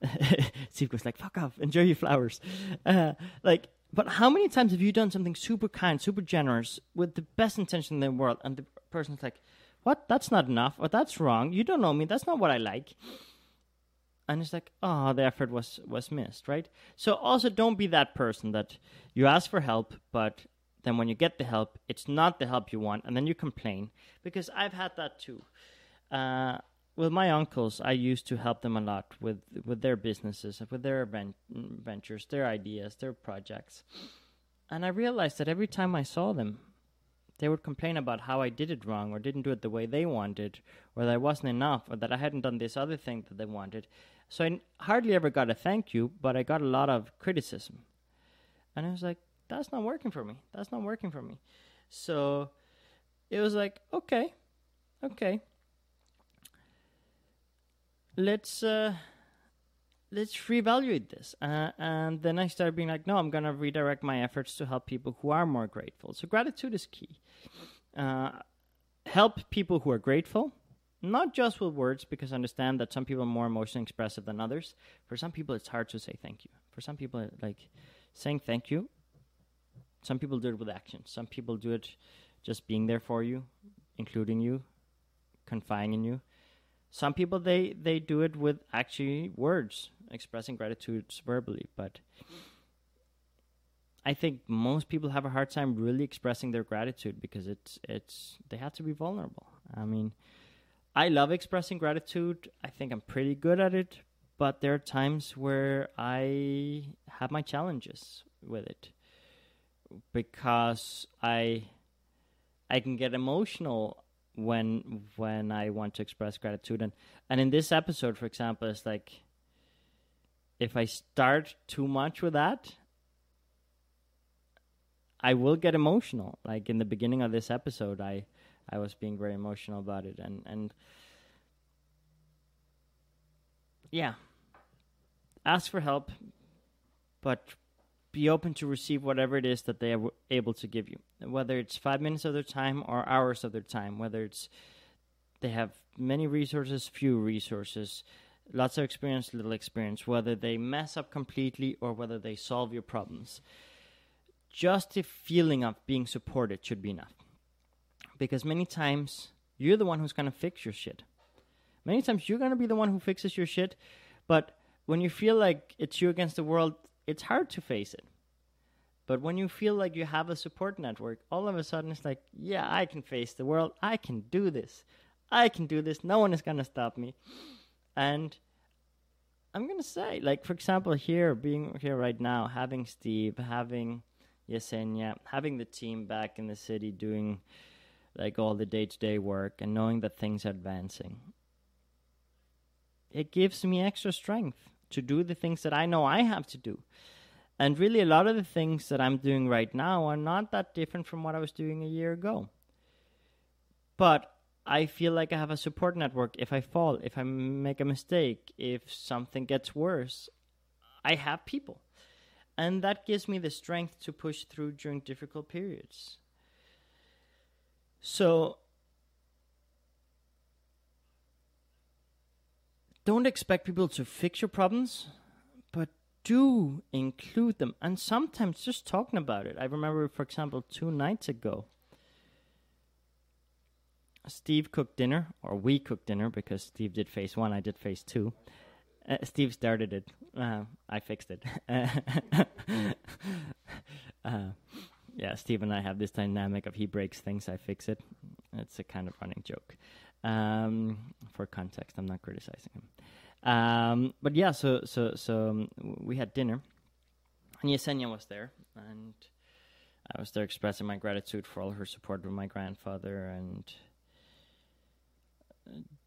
Steve goes like, "Fuck off, enjoy your flowers." Uh, like but how many times have you done something super kind, super generous, with the best intention in the world, and the person's like, "What? That's not enough. Or that's wrong. You don't know me. That's not what I like." And it's like, "Oh, the effort was was missed, right?" So also, don't be that person that you ask for help, but then when you get the help, it's not the help you want, and then you complain because I've had that too. Uh, with my uncles, I used to help them a lot with with their businesses, with their ventures, their ideas, their projects. And I realized that every time I saw them, they would complain about how I did it wrong or didn't do it the way they wanted, or that I wasn't enough, or that I hadn't done this other thing that they wanted. So I hardly ever got a thank you, but I got a lot of criticism. And I was like, that's not working for me. That's not working for me. So it was like, okay, okay, let's uh, let's reevaluate this. Uh, and then I started being like, no, I'm gonna redirect my efforts to help people who are more grateful. So gratitude is key. Uh, help people who are grateful, not just with words, because I understand that some people are more emotionally expressive than others. For some people, it's hard to say thank you. For some people, like saying thank you. Some people do it with action. Some people do it just being there for you, including you, confiding in you some people they they do it with actually words expressing gratitude verbally but i think most people have a hard time really expressing their gratitude because it's it's they have to be vulnerable. I mean i love expressing gratitude. I think i'm pretty good at it but there are times where i have my challenges with it because i i can get emotional when when I want to express gratitude. And and in this episode for example it's like if I start too much with that I will get emotional. Like in the beginning of this episode I I was being very emotional about it. And and yeah. Ask for help but be open to receive whatever it is that they are able to give you, whether it's five minutes of their time or hours of their time, whether it's they have many resources, few resources, lots of experience, little experience, whether they mess up completely or whether they solve your problems. Just the feeling of being supported should be enough. Because many times you're the one who's going to fix your shit. Many times you're going to be the one who fixes your shit, but when you feel like it's you against the world, it's hard to face it. But when you feel like you have a support network, all of a sudden it's like, yeah, I can face the world. I can do this. I can do this. No one is going to stop me. And I'm gonna say, like for example, here being here right now, having Steve, having Yesenia, having the team back in the city doing like all the day to day work and knowing that things are advancing. It gives me extra strength to do the things that I know I have to do. And really, a lot of the things that I'm doing right now are not that different from what I was doing a year ago. But I feel like I have a support network. If I fall, if I make a mistake, if something gets worse, I have people. And that gives me the strength to push through during difficult periods. So don't expect people to fix your problems, but do include them. And sometimes just talking about it. I remember, for example, two nights ago, Steve cooked dinner, or we cooked dinner because Steve did phase one, I did phase two. Uh, Steve started it. Uh, I fixed it. uh, yeah, Steve and I have this dynamic of he breaks things, I fix it. It's a kind of running joke. Um, for context, I'm not criticizing him. Um, but yeah, so so so um, we had dinner, and Yesenia was there, and I was there expressing my gratitude for all her support with my grandfather and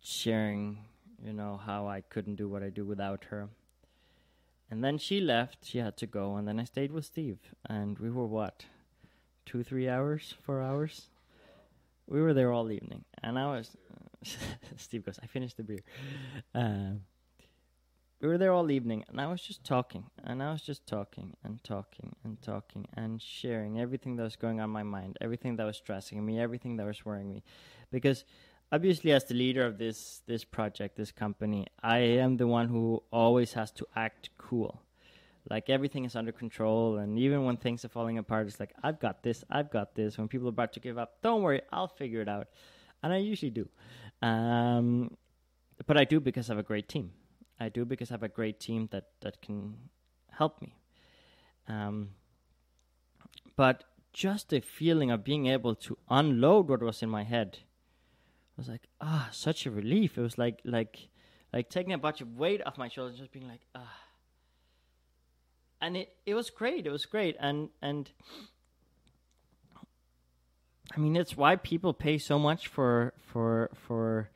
sharing, you know, how I couldn't do what I do without her. And then she left; she had to go, and then I stayed with Steve, and we were what two, three hours, four hours. We were there all evening, and I was. Steve goes, "I finished the beer." Uh, we were there all evening, and I was just talking, and I was just talking and talking and talking and sharing everything that was going on in my mind, everything that was stressing me, everything that was worrying me, because obviously, as the leader of this this project, this company, I am the one who always has to act cool. Like everything is under control and even when things are falling apart it's like i've got this i've got this. When people are about to give up don't worry i'll figure it out. And i usually do um, but i do because i have a great team. I do because i have a great team that that can help me. Um, but just the feeling of being able to unload what was in my head was like ah such a relief. It was like like like taking a bunch of weight off my shoulders just being like ah. And it it was great. It was great, and and I mean it's why people pay so much for for for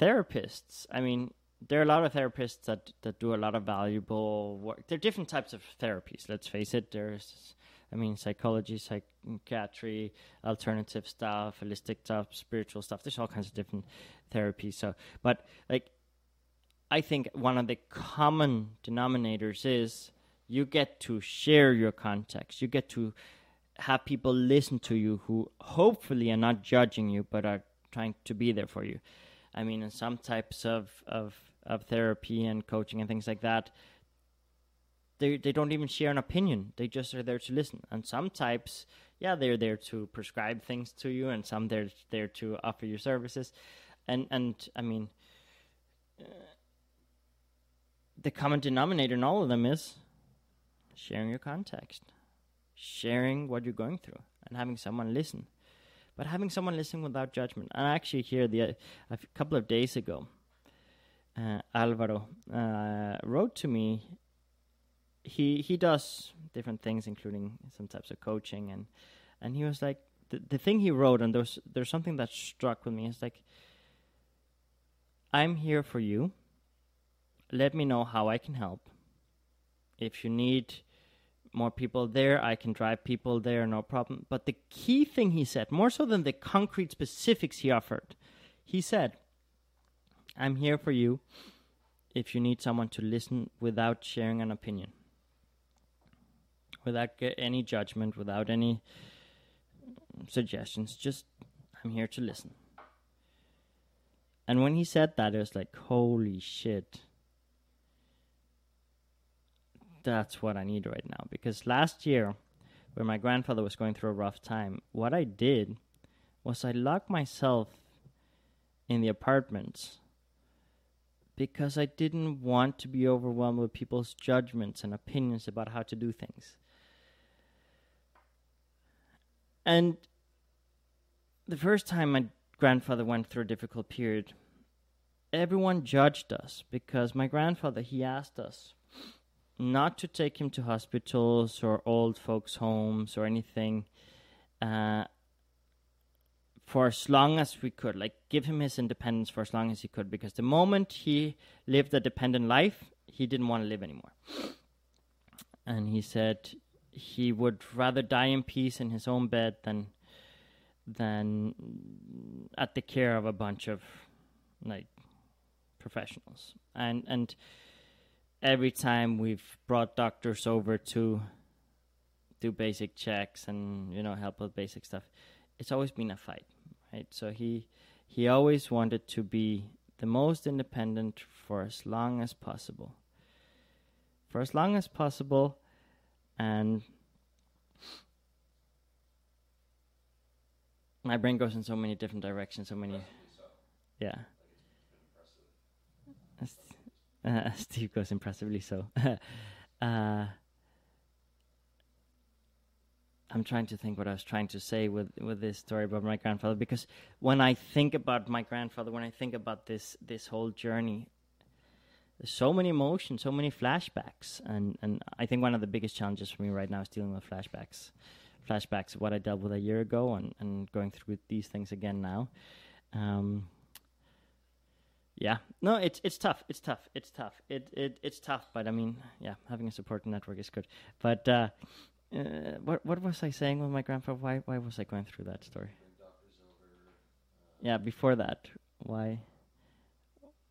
therapists. I mean there are a lot of therapists that that do a lot of valuable work. There are different types of therapies. Let's face it. There's I mean, psychology, psychiatry, alternative stuff, holistic stuff, spiritual stuff. There's all kinds of different therapies. So, but like, I think one of the common denominators is you get to share your context. You get to have people listen to you who hopefully are not judging you but are trying to be there for you. I mean, in some types of, of, of therapy and coaching and things like that, they they don't even share an opinion. They just are there to listen. And some types, yeah, they're there to prescribe things to you, and some they're there to offer you services. And and I mean, the common denominator in all of them is sharing your context, sharing what you're going through, and having someone listen. But having someone listen without judgment. And actually, here the a couple of days ago, uh, Alvaro uh, wrote to me. He he does different things, including some types of coaching, and and he was like the the thing he wrote, and there's there's something that struck with me. It's like I'm here for you. Let me know how I can help. If you need more people there. I can drive people there, no problem. But the key thing he said, more so than the concrete specifics he offered, he said, I'm here for you if you need someone to listen without sharing an opinion, without any judgment, without any suggestions. Just, I'm here to listen. And when he said that, it was like, holy shit that's what I need right now. Because last year, when my grandfather was going through a rough time, what I did was I locked myself in the apartments because I didn't want to be overwhelmed with people's judgments and opinions about how to do things. And the first time my grandfather went through a difficult period, everyone judged us because my grandfather he asked us not to take him to hospitals or old folks' homes or anything uh, for as long as we could, like give him his independence for as long as he could, because the moment he lived a dependent life, he didn't want to live anymore. And he said he would rather die in peace in his own bed than than at the care of a bunch of like professionals. And and every time we've brought doctors over to do basic checks and you know help with basic stuff, it's always been a fight, right? So he he always wanted to be the most independent for as long as possible. For as long as possible and my brain goes in so many different directions, so many yeah. Uh, Steve goes impressively so. uh, I'm trying to think what I was trying to say with with this story about my grandfather because when I think about my grandfather, when I think about this this whole journey, there's so many emotions, so many flashbacks, and and I think one of the biggest challenges for me right now is dealing with flashbacks, flashbacks of what I dealt with a year ago, and and going through these things again now. Um, yeah, no, it's it's tough. It's tough. It's tough. It it it's tough. But I mean, yeah, having a support network is good. But uh, uh, what what was I saying with my grandpa? Why why was I going through that story? Yeah, before that, why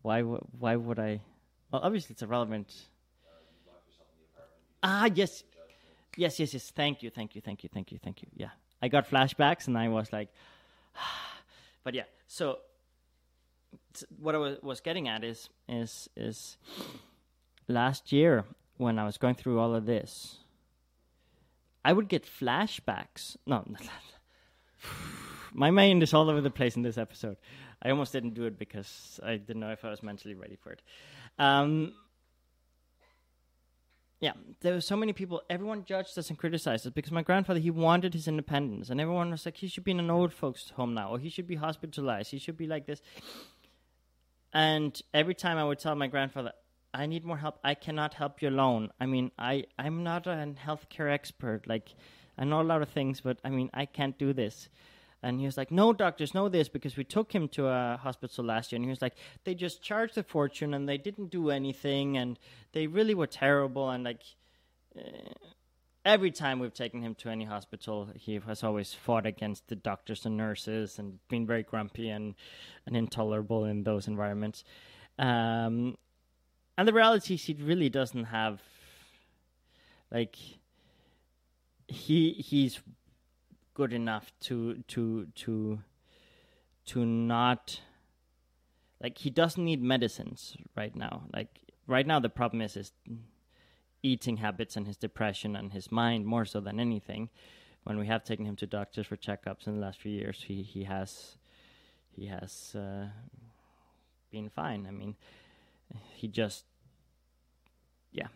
why why would I? Well, obviously it's irrelevant. Ah, yes, yes, yes, yes. Thank you, thank you, thank you, thank you, thank you. Yeah, I got flashbacks, and I was like, but yeah. So what I was, getting at is is is last year when I was going through all of this, I would get flashbacks. No, my mind is all over the place in this episode. I almost didn't do it because I didn't know if I was mentally ready for it. Um, yeah, there were so many people. Everyone judged us and criticized us because my grandfather he wanted his independence, and everyone was like, he should be in an old folks' home now, or he should be hospitalized. He should be like this. And every time I would tell my grandfather, I need more help. I cannot help you alone. I mean, I, I'm not a healthcare expert. Like, I know a lot of things, but I mean, I can't do this. And he was like, No, doctors know this because we took him to a hospital last year. And he was like, They just charged a fortune and they didn't do anything. And they really were terrible. And like, uh, every time we've taken him to any hospital, he has always fought against the doctors and nurses and been very grumpy and, and intolerable in those environments. Um, and the reality is, he really doesn't have, like, he he's good enough to to to to not like he doesn't need medicines right now. Like right now, the problem is is eating habits and his depression and his mind more so than anything. When we have taken him to doctors for checkups in the last few years, he he has he has uh, been fine. I mean, he just yeah.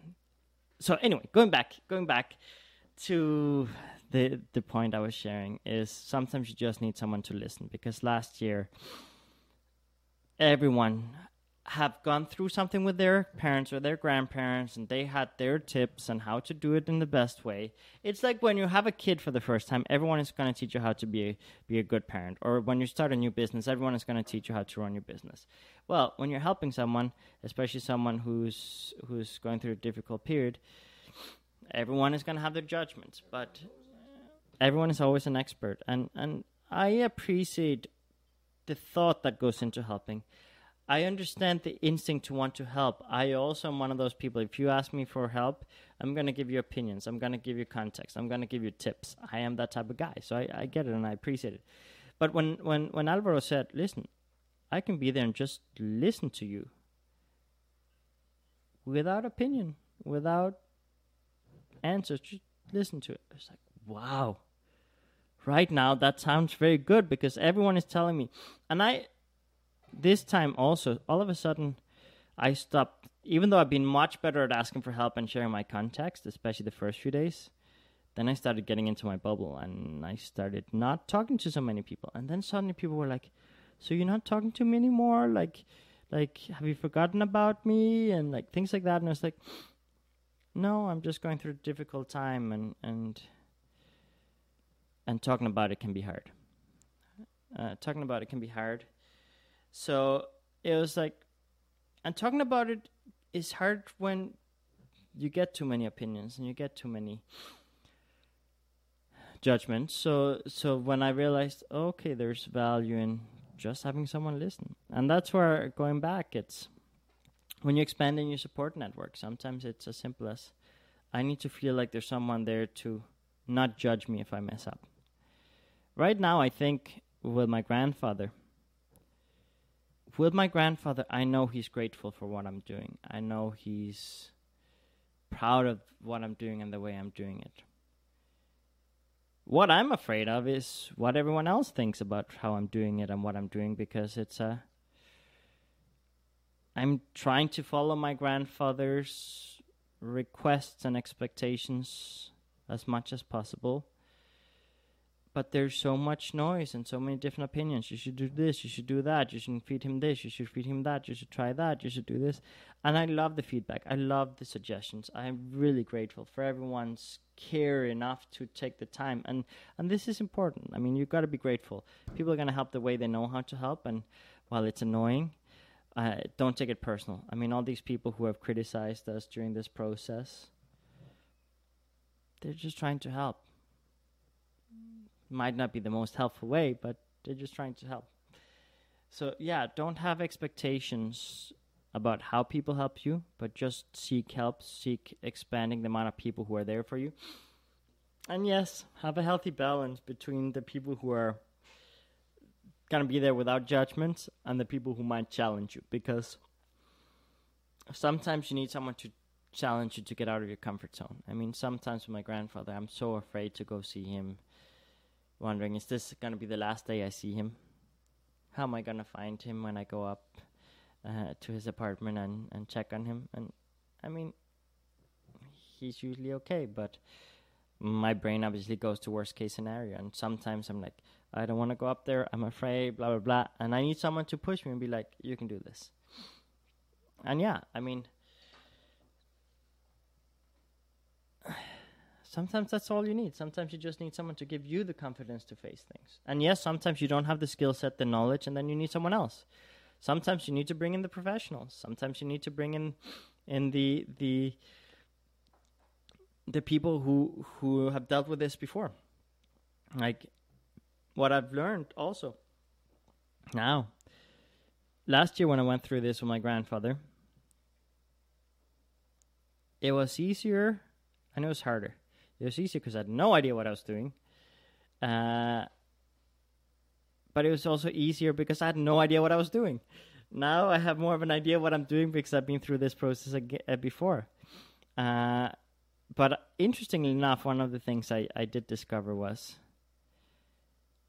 So anyway, going back, going back to the the point I was sharing is sometimes you just need someone to listen because last year everyone have gone through something with their parents or their grandparents and they had their tips on how to do it in the best way. It's like when you have a kid for the first time, everyone is going to teach you how to be a, be a good parent. Or when you start a new business, everyone is going to teach you how to run your business. Well, when you're helping someone, especially someone who's who's going through a difficult period, everyone is going to have their judgments, but everyone is always an expert and and I appreciate the thought that goes into helping I understand the instinct to want to help. I also am one of those people. If you ask me for help, I'm going to give you opinions. I'm going to give you context. I'm going to give you tips. I am that type of guy. So I, I get it and I appreciate it. But when, when, when Alvaro said, listen, I can be there and just listen to you without opinion, without answers, just listen to it. It's like, wow. Right now, that sounds very good because everyone is telling me. And I, this time also, all of a sudden, I stopped. Even though I've been much better at asking for help and sharing my context, especially the first few days, then I started getting into my bubble and I started not talking to so many people. And then suddenly people were like, "So you're not talking to me anymore? Like, Like, have you forgotten about me? And like things like that. And I was like, no, I'm just going through a difficult time, and and and talking about it can be hard. Uh, talking about it can be hard. So it was like, and talking about it is hard when you get too many opinions and you get too many judgments. So so when I realized, oh, okay, there's value in just having someone listen, and that's where going back, it's when you expand in your support network. Sometimes it's as simple as I need to feel like there's someone there to not judge me if I mess up. Right now, I think with my grandfather. With my grandfather, I know he's grateful for what I'm doing. I know he's proud of what I'm doing and the way I'm doing it. What I'm afraid of is what everyone else thinks about how I'm doing it and what I'm doing because it's a. I'm trying to follow my grandfather's requests and expectations as much as possible but there's so much noise and so many different opinions. You should do this, you should do that, you shouldn't feed him this, you should feed him that, you should try that, you should do this. And I love the feedback. I love the suggestions. I'm really grateful for everyone's care enough to take the time. And and this is important. I mean, you've got to be grateful. People are going to help the way they know how to help and while it's annoying, uh, don't take it personal. I mean, all these people who have criticized us during this process, they're just trying to help might not be the most helpful way, but they're just trying to help. So, yeah, don't have expectations about how people help you, but just seek help, seek expanding the amount of people who are there for you. And yes, have a healthy balance between the people who are going to be there without judgments and the people who might challenge you because sometimes you need someone to challenge you to get out of your comfort zone. I mean, sometimes with my grandfather, I'm so afraid to go see him wondering, is this going to be the last day I see him? How am I going to find him when I go up uh, to his apartment and, and check on him? And I mean, he's usually okay, but my brain obviously goes to worst case scenario. And sometimes I'm like, I don't want to go up there. I'm afraid, blah, blah, blah. And I need someone to push me and be like, you can do this. And yeah, I mean, sometimes that's all you need. Sometimes you just need someone to give you the confidence to face things. And yes, sometimes you don't have the skill set, the knowledge, and then you need someone else. Sometimes you need to bring in the professionals. Sometimes you need to bring in in the the the people who who have dealt with this before. Like what I've learned also. Now, last year when I went through this with my grandfather, it was easier and it was harder. It was easier because I had no idea what I was doing. Uh, but it was also easier because I had no idea what I was doing. Now I have more of an idea what I'm doing because I've been through this process uh, before. Uh, but interestingly enough, one of the things I, I did discover was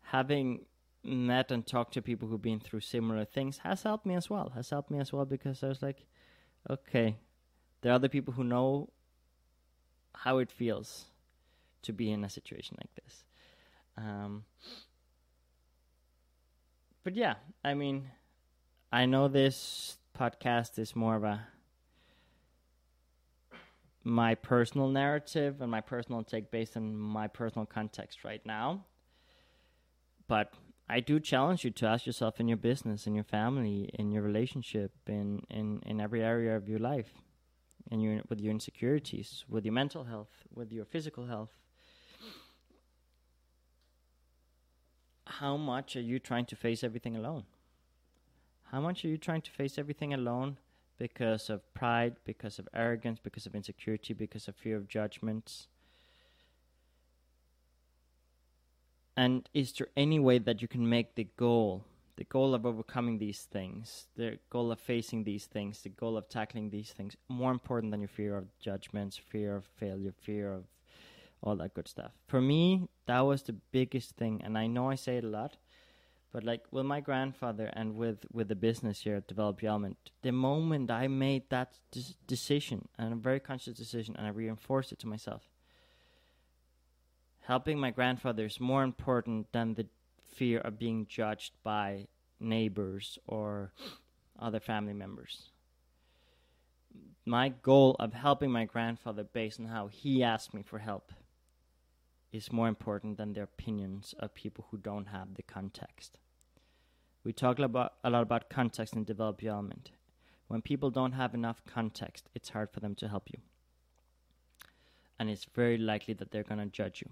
having met and talked to people who've been through similar things has helped me as well. Has helped me as well because I was like, okay, there are other people who know how it feels to be in a situation like this. Um, but yeah, I mean, I know this podcast is more of a my personal narrative and my personal take based on my personal context right now. But I do challenge you to ask yourself in your business, in your family, in your relationship, in, in, in every area of your life, and your with your insecurities, with your mental health, with your physical health, how much are you trying to face everything alone? How much are you trying to face everything alone because of pride, because of arrogance, because of insecurity, because of fear of judgments? And is there any way that you can make the goal, the goal of overcoming these things, the goal of facing these things, the goal of tackling these things, more important than your fear of judgments, fear of failure, fear of all that good stuff. For me, that was the biggest thing, and I know I say it a lot, but like with my grandfather and with with the business here at Develop Element, the moment I made that de- decision, and a very conscious decision, and I reinforced it to myself, helping my grandfather is more important than the fear of being judged by neighbors or other family members. My goal of helping my grandfather based on how he asked me for help is more important than the opinions of people who don't have the context. We talk about, a lot about context in development. When people don't have enough context, it's hard for them to help you. And it's very likely that they're going to judge you.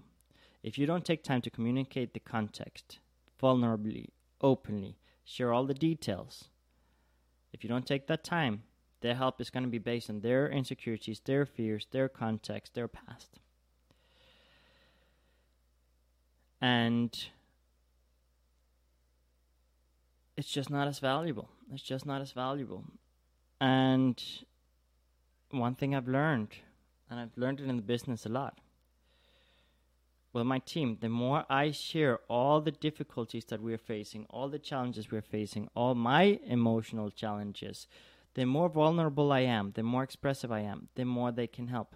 If you don't take time to communicate the context vulnerably, openly, share all the details, if you don't take that time, their help is going to be based on their insecurities, their fears, their context, their past. And it's just not as valuable. It's just not as valuable. And one thing I've learned, and I've learned it in the business a lot, with my team, the more I share all the difficulties that we're facing, all the challenges we're facing, all my emotional challenges, the more vulnerable I am, the more expressive I am, the more they can help.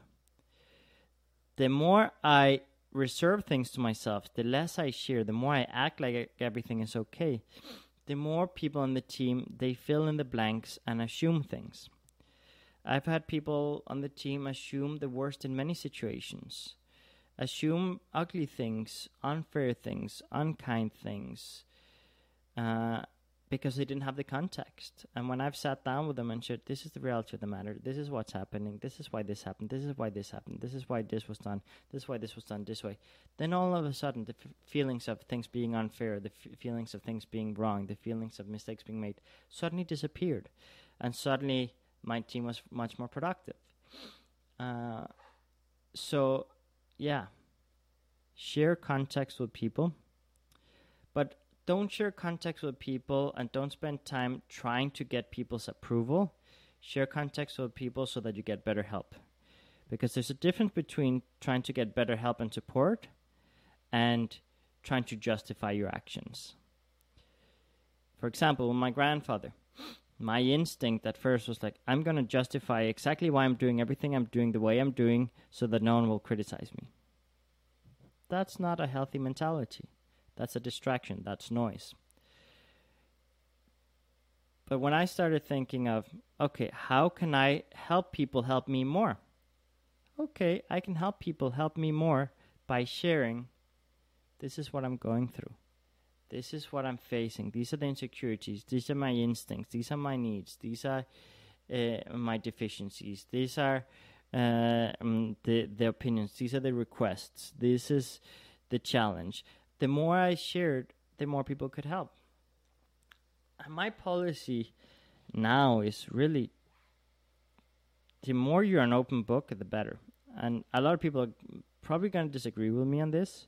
The more I reserve things to myself, the less I share, the more I act like everything is okay, the more people on the team they fill in the blanks and assume things. I've had people on the team assume the worst in many situations. Assume ugly things, unfair things, unkind things. Uh, because they didn't have the context. And when I've sat down with them and said, "This is the reality of the matter. This is what's happening. This is why this happened. This is why this happened. This is why this was done. This is why this was done this way," then all of a sudden the f- feelings of things being unfair, the f- feelings of things being wrong, the feelings of mistakes being made suddenly disappeared, and suddenly my team was much more productive. Uh, so, yeah, share context with people, but don't share context with people and don't spend time trying to get people's approval. Share context with people so that you get better help. Because there's a difference between trying to get better help and support and trying to justify your actions. For example, with my grandfather, my instinct at first was like, I'm going to justify exactly why I'm doing everything I'm doing the way I'm doing so that no one will criticize me. That's not a healthy mentality. That's a distraction, that's noise. But when I started thinking of, okay, how can I help people help me more? Okay, I can help people help me more by sharing this is what I'm going through. This is what I'm facing. These are the insecurities. These are my instincts. These are my needs. These are uh, my deficiencies. These are uh, um, the the opinions. These are the requests. This is the challenge the more I shared, the more people could help. And my policy now is really the more you're an open book, the better. And a lot of people are probably going to disagree with me on this.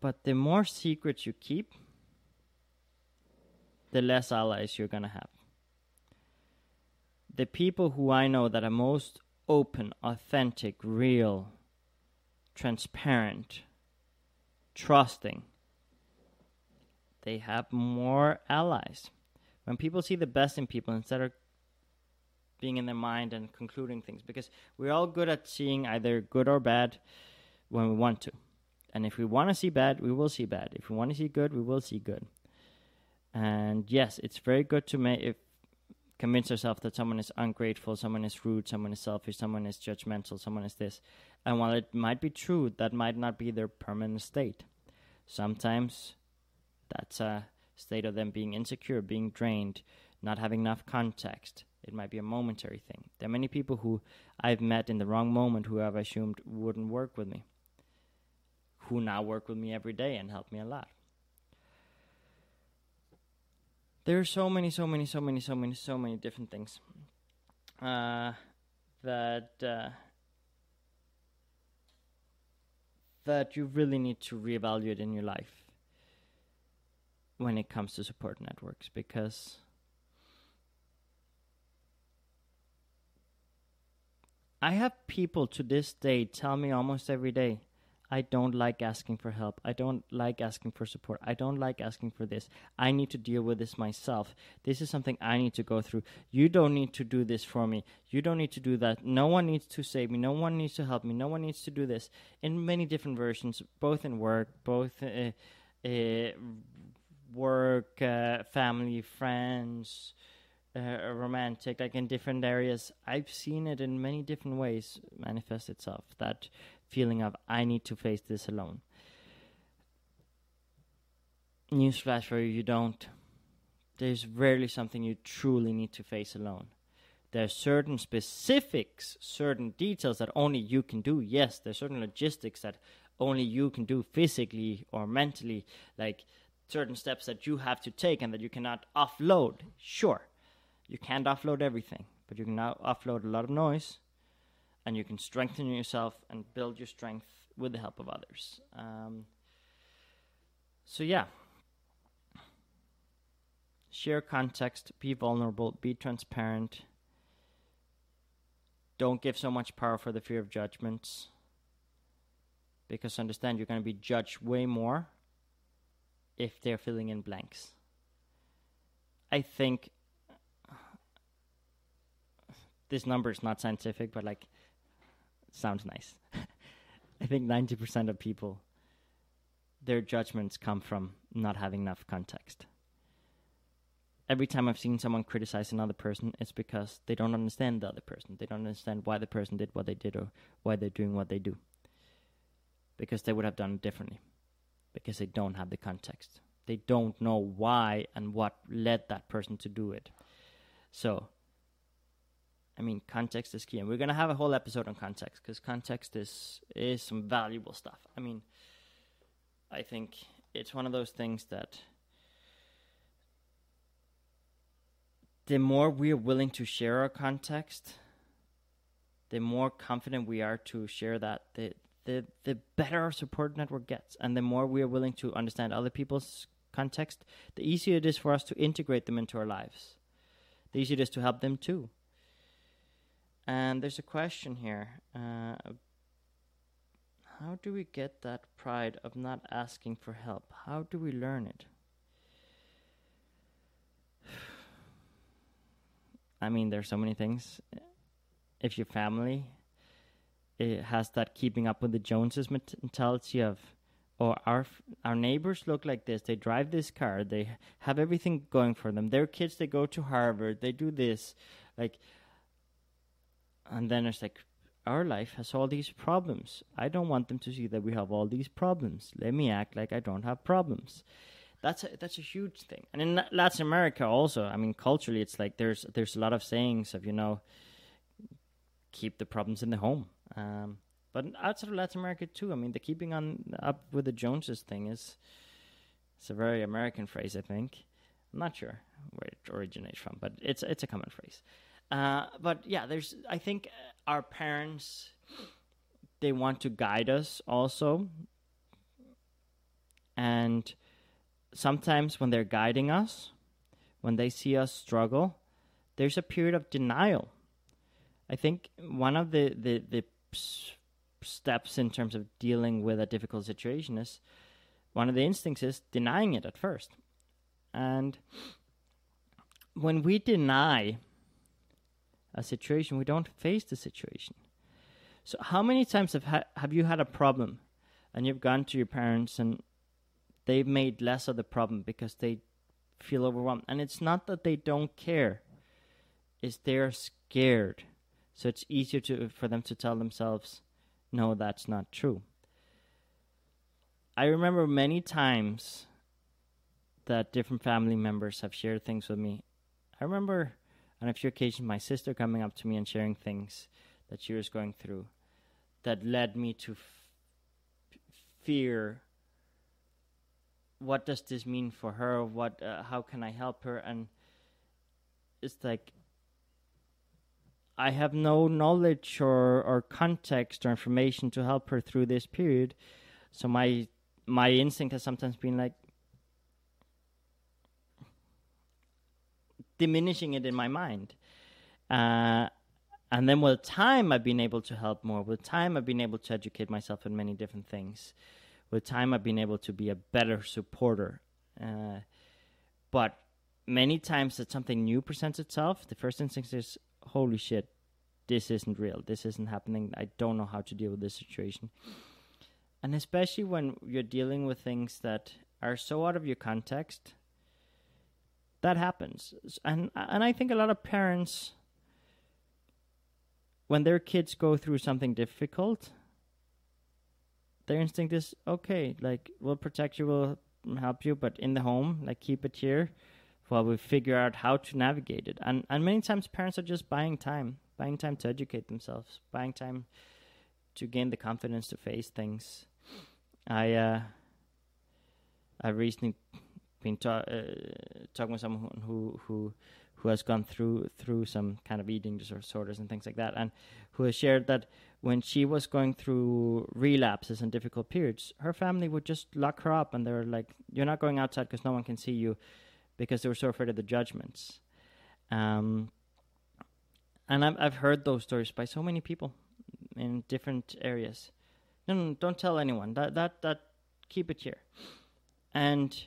But the more secrets you keep, the less allies you're going to have. The people who I know that are most open, authentic, real, transparent, trusting. They have more allies. When people see the best in people instead of being in their mind and concluding things, because we're all good at seeing either good or bad when we want to. And if we want to see bad, we will see bad. If we want to see good, we will see good. And yes, it's very good to make if convince ourselves that someone is ungrateful, someone is rude, someone is selfish, someone is judgmental, someone is this. And while it might be true, that might not be their permanent state. Sometimes that's a state of them being insecure, being drained, not having enough context. It might be a momentary thing. There are many people who I've met in the wrong moment who I've assumed wouldn't work with me, who now work with me every day and help me a lot. There are so many, so many, so many, so many, so many different things uh, that uh, that you really need to reevaluate in your life when it comes to support networks because I have people to this day tell me almost every day, I don't like asking for help. I don't like asking for support. I don't like asking for this. I need to deal with this myself. This is something I need to go through. You don't need to do this for me. You don't need to do that. No one needs to save me. No one needs to help me. No one needs to do this. In many different versions, both in work, both uh, uh, work, uh, family, friends, uh, romantic, like in different areas. I've seen it in many different ways manifest itself. That feeling of I need to face this alone. Newsflash for you, you don't. There's rarely something you truly need to face alone. There are certain specifics, certain details that only you can do. Yes, there's certain logistics that only you can do physically or mentally, like certain steps that you have to take and that you cannot offload. Sure, you can't offload everything, but you can now offload a lot of noise and you can strengthen yourself and build your strength with the help of others. Um, so, yeah. Share context, be vulnerable, be transparent. Don't give so much power for the fear of judgments. Because understand you're going to be judged way more if they're filling in blanks. I think this number is not scientific, but like, sounds nice. I think 90% of people, their judgments come from not having enough context. Every time I've seen someone criticize another person, it's because they don't understand the other person. They don't understand why the person did what they did or why they're doing what they do. Because they would have done it differently. Because they don't have the context. They don't know why and what led that person to do it. So, I mean, context is key, and we're gonna have a whole episode on context because context is is some valuable stuff. I mean, I think it's one of those things that the more we are willing to share our context, the more confident we are to share that, the the the better our support network gets, and the more we are willing to understand other people's context, the easier it is for us to integrate them into our lives. The easier it is to help them too. And there's a question here. Uh, how do we get that pride of not asking for help? How do we learn it? I mean, there's so many things. If your family it has that keeping up with the Joneses mentality of, or oh, our our neighbors look like this. They drive this car. They have everything going for them. Their kids they go to Harvard. They do this, like and then it's like our life has all these problems. I don't want them to see that we have all these problems. Let me act like I don't have problems. That's a, that's a huge thing. And in Latin America also, I mean culturally it's like there's there's a lot of sayings of, you know, keep the problems in the home. Um, but outside of Latin America too, I mean the keeping on up with the Joneses thing is it's a very American phrase, I think. I'm not sure where it originates from, but it's it's a common phrase. Uh, but yeah, there's. I think our parents they want to guide us also, and sometimes when they're guiding us, when they see us struggle, there's a period of denial. I think one of the the, the steps in terms of dealing with a difficult situation is one of the instincts is denying it at first. And when we deny a situation, we don't face the situation. So, how many times have ha- have you had a problem, and you've gone to your parents, and they've made less of the problem because they feel overwhelmed, and it's not that they don't care; it's they're scared. So it's easier to for them to tell themselves, "No, that's not true." I remember many times that different family members have shared things with me. I remember on a few occasions my sister coming up to me and sharing things that she was going through that led me to f- fear what does this mean for her? What uh, how can i help her? And it's like i have no knowledge or or context or information to help her through this period. So my my instinct has sometimes been like diminishing it in my mind. Uh, and then with time, I've been able to help more. With time, I've been able to educate myself in many different things. With time, I've been able to be a better supporter. Uh, but many times that something new presents itself, the first instinct is, holy shit, this isn't real. This isn't happening. I don't know how to deal with this situation. And especially when you're dealing with things that are so out of your context that happens, and and I think a lot of parents, when their kids go through something difficult, their instinct is okay, like we'll protect you, we'll help you, but in the home, like keep it here, while we figure out how to navigate it. And and many times parents are just buying time, buying time to educate themselves, buying time to gain the confidence to face things. I uh, I recently been ta- uh, talking with someone who who who has gone through through some kind of eating disorders and things like that, and who has shared that when she was going through relapses and difficult periods, her family would just lock her up, and they were like, "You're not going outside because no one can see you," because they were so afraid of the judgments. Um, and I've I've heard those stories by so many people in different areas. No, no, don't tell anyone. That that that keep it here. And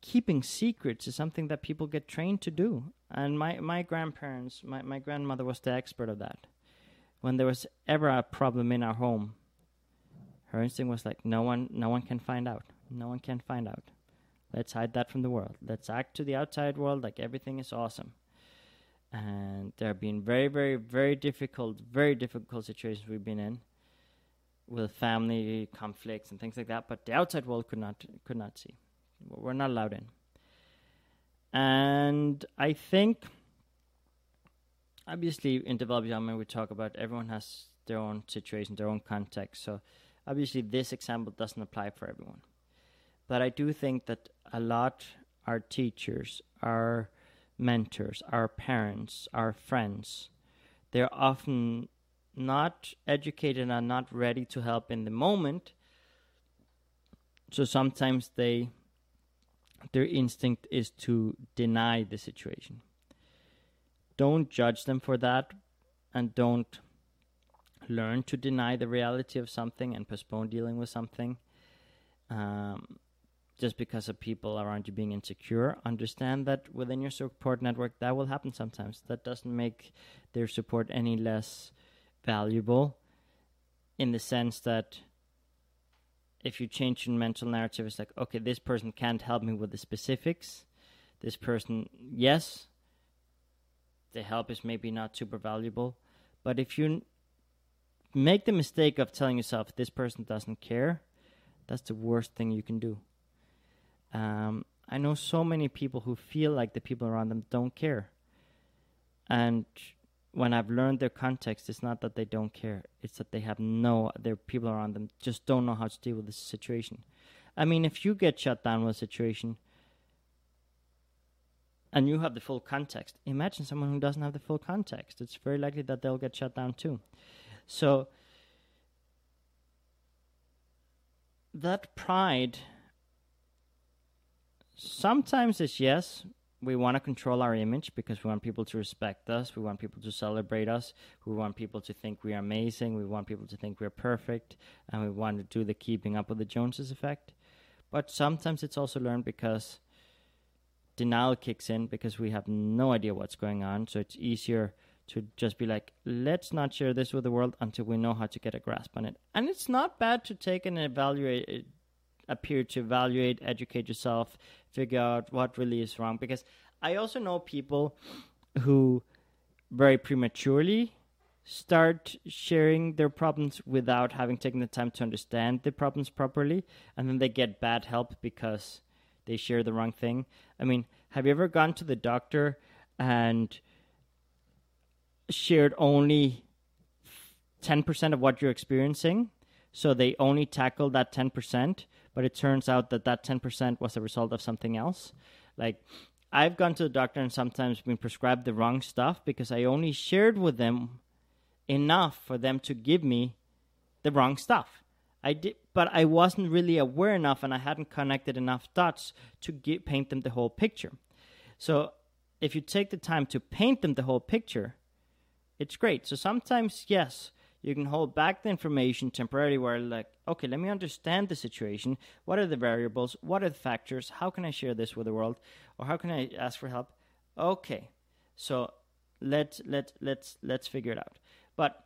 keeping secrets is something that people get trained to do. And my, my grandparents, my, my grandmother was the expert of that. When there was ever a problem in our home, her instinct was like, no one, no one can find out. No one can find out. Let's hide that from the world. Let's act to the outside world like everything is awesome. And there have been very, very, very difficult, very difficult situations we've been in with family conflicts and things like that. But the outside world could not could not see. We're not allowed in. And I think, obviously, in developing development, we talk about everyone has their own situation, their own context. So, obviously, this example doesn't apply for everyone. But I do think that a lot our teachers, our mentors, our parents, our friends, they're often not educated and not ready to help in the moment. So sometimes they their instinct is to deny the situation. Don't judge them for that and don't learn to deny the reality of something and postpone dealing with something. Um, just because of people around you being insecure, understand that within your support network that will happen sometimes. That doesn't make their support any less valuable in the sense that if you change your mental narrative, it's like, okay, this person can't help me with the specifics. This person, yes, the help is maybe not super valuable. But if you make the mistake of telling yourself this person doesn't care, that's the worst thing you can do. Um, I know so many people who feel like the people around them don't care. And when I've learned their context, it's not that they don't care; it's that they have no their people around them just don't know how to deal with the situation. I mean, if you get shut down with a situation and you have the full context, imagine someone who doesn't have the full context. It's very likely that they'll get shut down too. So that pride sometimes is yes, we want to control our image because we want people to respect us. We want people to celebrate us. We want people to think we are amazing. We want people to think we're perfect. And we want to do the keeping up with the Joneses effect. But sometimes it's also learned because denial kicks in because we have no idea what's going on. So it's easier to just be like, let's not share this with the world until we know how to get a grasp on it. And it's not bad to take and evaluate a period to evaluate, educate yourself, figure out what really is wrong. Because I also know people who very prematurely start sharing their problems without having taken the time to understand the problems properly, and then they get bad help because they share the wrong thing. I mean, have you ever gone to the doctor and shared only 10% of what you're experiencing? So they only tackle that 10%, but it turns out that that 10% was a result of something else. Like, I've gone to the doctor and sometimes been prescribed the wrong stuff because I only shared with them enough for them to give me the wrong stuff. I did, but I wasn't really aware enough, and I hadn't connected enough dots to get, paint them the whole picture. So, if you take the time to paint them the whole picture, it's great. So sometimes, yes, you can hold back the information temporarily where like okay let me understand the situation. What are the variables? What are the factors? How can i share this with the world? Or how can i ask for help? Okay. So let's let let's let's figure it out. But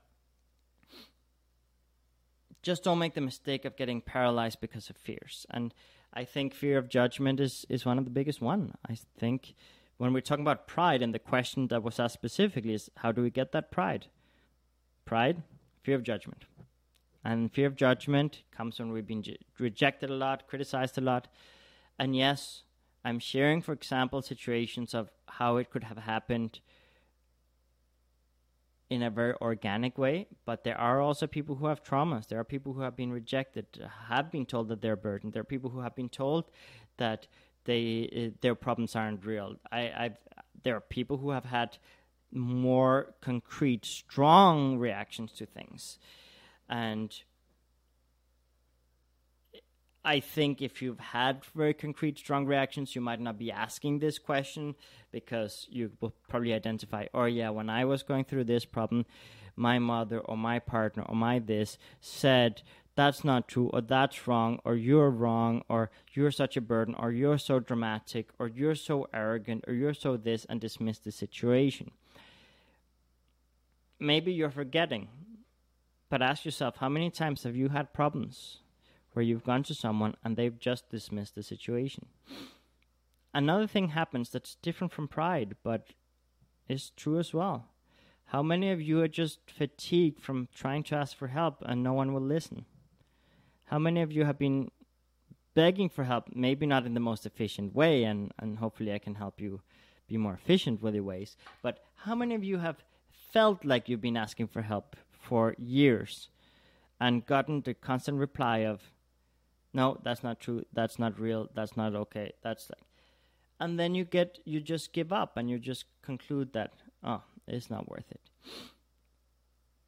just don't make the mistake of getting paralyzed because of fears. And I think fear of judgment is, is one of the biggest one. I think when we're talking about pride, and the question that was asked specifically is how do we get that pride? Pride, fear of judgment. And fear of judgment comes when we've been rejected a lot, criticized a lot. And yes, I'm sharing, for example, situations of how it could have happened in a very organic way, but there are also people who have traumas. There are people who have been rejected, have been told that they're burdened. There are people who have been told that they uh, their problems aren't real. I, I've there are people who have had more concrete, strong reactions to things, and I think if you've had very concrete, strong reactions, you might not be asking this question because you will probably identify, oh, yeah, when I was going through this problem, my mother or my partner or my this said that's not true or that's wrong or you're wrong or you're such a burden or you're so dramatic or you're so arrogant or you're so this and dismiss the situation. Maybe you're forgetting, but ask yourself how many times have you had problems? where you've gone to someone and they've just dismissed the situation. Another thing happens that's different from pride, but is true as well. How many of you are just fatigued from trying to ask for help and no one will listen? How many of you have been begging for help, maybe not in the most efficient way, and, and hopefully I can help you be more efficient with your ways, but how many of you have felt like you've been asking for help for years and gotten the constant reply of, no that's not true that's not real that's not okay that's like and then you get you just give up and you just conclude that oh it's not worth it.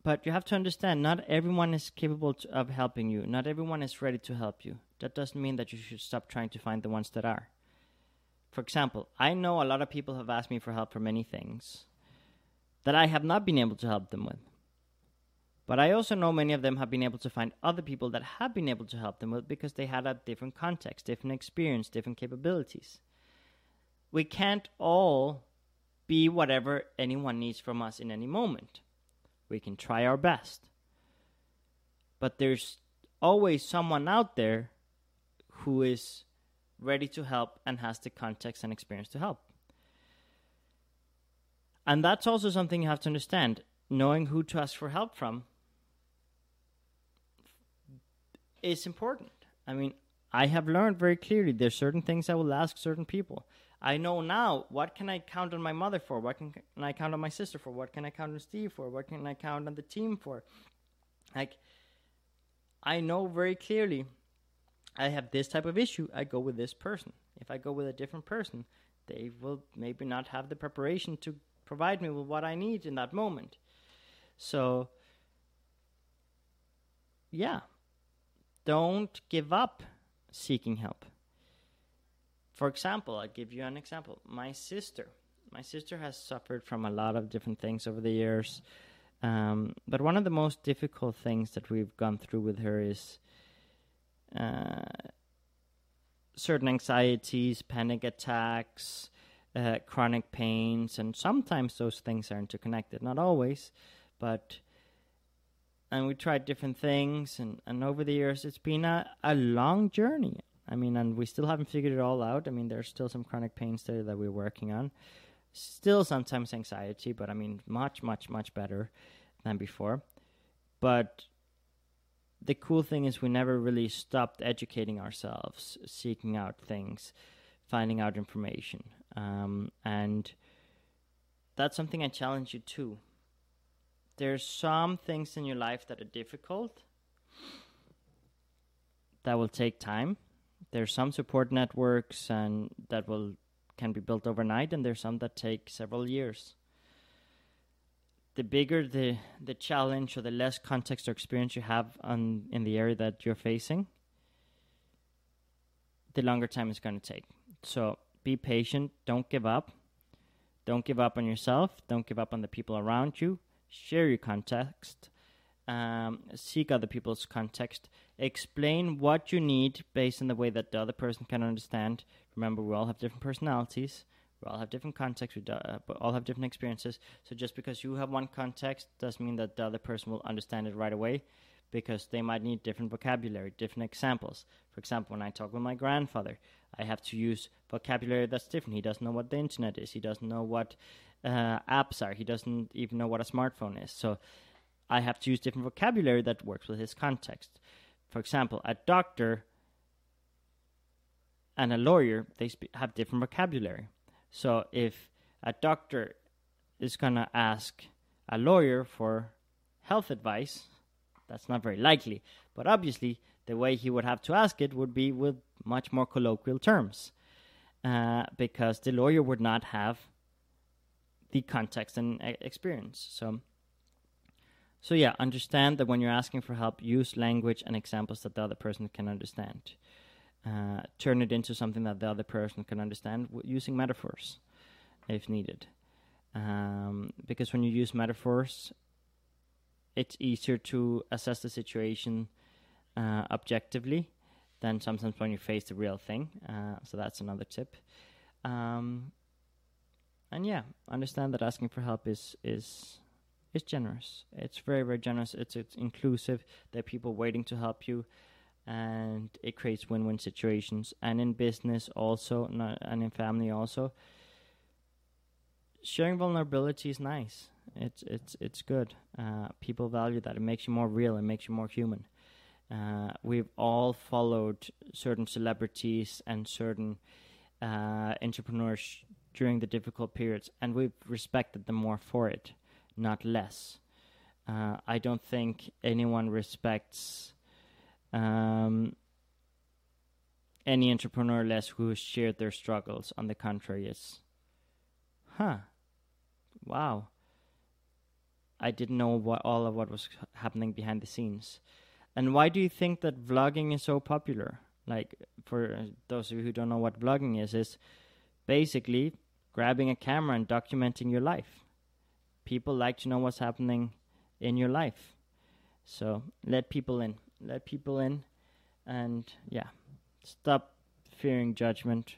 But you have to understand not everyone is capable of helping you. Not everyone is ready to help you. That doesn't mean that you should stop trying to find the ones that are. For example i know a lot of people have asked me for help for many things that i have not been able to help them with but I also know many of them have been able to find other people that have been able to help them with because they had a different context, different experience, different capabilities. We can't all be whatever anyone needs from us in any moment. We can try our best. But there's always someone out there who is ready to help and has the context and experience to help. And that's also something you have to understand. Knowing who to ask for help from is important. I mean, I have learned very clearly there's certain things I will ask certain people. I know now what can I count on my mother for? What can, I count on my sister for? What can I count on Steve for? What can I count on the team for? Like, I know very clearly I have this type of issue, I go with this person. If I go with a different person, they will maybe not have the preparation to provide me with what I need in that moment. So, yeah, don't give up seeking help. For example, I'll give you an example. My sister, my sister has suffered from a lot of different things over the years. Um, but one of the most difficult things that we've gone through with her is uh, certain anxieties, panic attacks, uh, chronic pains, and sometimes those things are interconnected. Not always, but and we tried different things and, and over the years it's been a, a long journey. I mean and we still haven't figured it all out. I mean there's still some chronic pains there that we're working on. Still sometimes anxiety but i mean much much much better than before. But the cool thing is we never really stopped educating ourselves seeking out things finding out information um, and that's something i challenge you to. There's some things in your life that are difficult that will take time. There's some support networks and that will can be built overnight and there's some that take several years. The bigger the the challenge or the less context or experience you have on in the area that you're facing the longer time it's going to take. So be patient. Don't give up. Don't give up on yourself. Don't give up on the people around you. Share your context, um, seek other people's context, explain what you need based on the way that the other person can understand. Remember, we all have different personalities, we all have different contexts, we do, uh, all have different experiences. So just because you have one context doesn't mean that the other person will understand it right away. Because they might need different vocabulary, different examples. For example, when I talk with my grandfather, I have to use vocabulary that's different. He doesn't know what the internet is. He doesn't know what uh, apps are. He doesn't even know what a smartphone is. So I have to use different vocabulary that works with his context. For example, a doctor and a lawyer they have different vocabulary. So if a doctor is gonna ask a lawyer for health advice, that's not very likely. But obviously, the way he would have to ask it would be with much more colloquial terms, uh, because the lawyer would not have the context and experience. So, so yeah, understand that when you're asking for help, use language and examples that the other person can understand. Uh, turn it into something that the other person can understand using metaphors, if needed. Um, because when you use metaphors, it's easier to assess the situation uh, objectively than sometimes when you face the real thing. Uh, so that's another tip. Um, and yeah, understand that asking for help is is is generous. It's very very generous. It's it's inclusive. There are people waiting to help you, and it creates win-win situations. And in business also, not, and in family also. Sharing vulnerability is nice. It's it's it's good. Uh, people value that. It makes you more real. It makes you more human. Uh, we've all followed certain celebrities and certain uh, entrepreneurs during the difficult periods, and we've respected them more for it, not less. Uh, I don't think anyone respects um, any entrepreneur less who has shared their struggles. On the contrary, it's, huh, wow. I didn't know what all of what was happening behind the scenes. And why do you think that vlogging is so popular? Like for those of you who don't know what vlogging is, is basically grabbing a camera and documenting your life. People like to know what's happening in your life. So let people in. Let people in and yeah, stop fearing judgment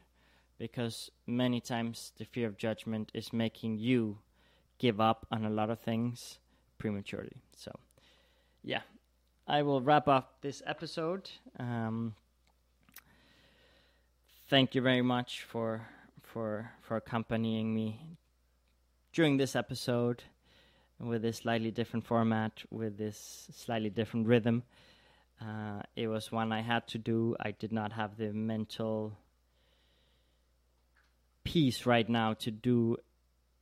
because many times the fear of judgment is making you give up on a lot of things prematurely. So, yeah, I will wrap up this episode. Um, thank you very much for for for accompanying me during this episode with this slightly different format, with this slightly different rhythm. Uh, it was one I had to do. I did not have the mental peace right now to do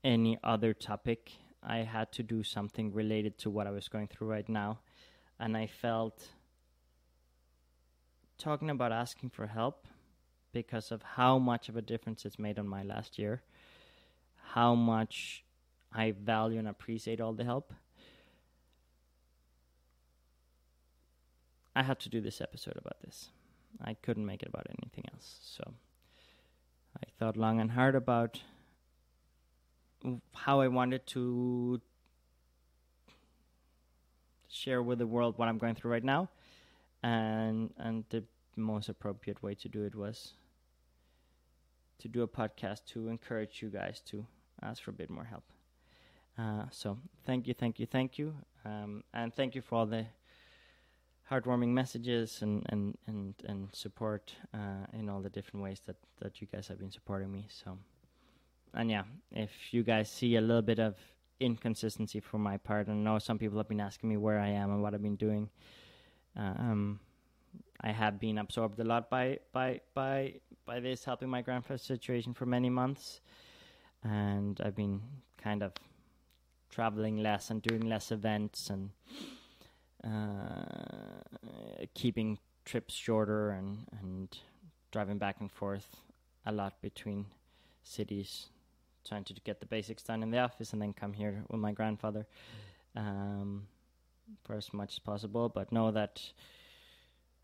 any other topic. I had to do something related to what I was going through right now. And I felt talking about asking for help because of how much of a difference it's made on my last year, how much I value and appreciate all the help. I had to do this episode about this. I couldn't make it about anything else. So I thought long and hard about how I wanted to share with the world what I'm going through right now, and and the most appropriate way to do it was to do a podcast to encourage you guys to ask for a bit more help. Uh, so thank you, thank you, thank you, um, and thank you for all the heartwarming messages and and and and support uh, in all the different ways that that you guys have been supporting me. So and yeah, if you guys see a little bit of inconsistency from my part, I know some people have been asking me where I am and what I've been doing. Um, I have been absorbed a lot by by by by this helping my grandfather's situation for many months, and I've been kind of traveling less and doing less events and uh, keeping trips shorter and and driving back and forth a lot between cities trying to get the basics done in the office and then come here with my grandfather um, for as much as possible. But know that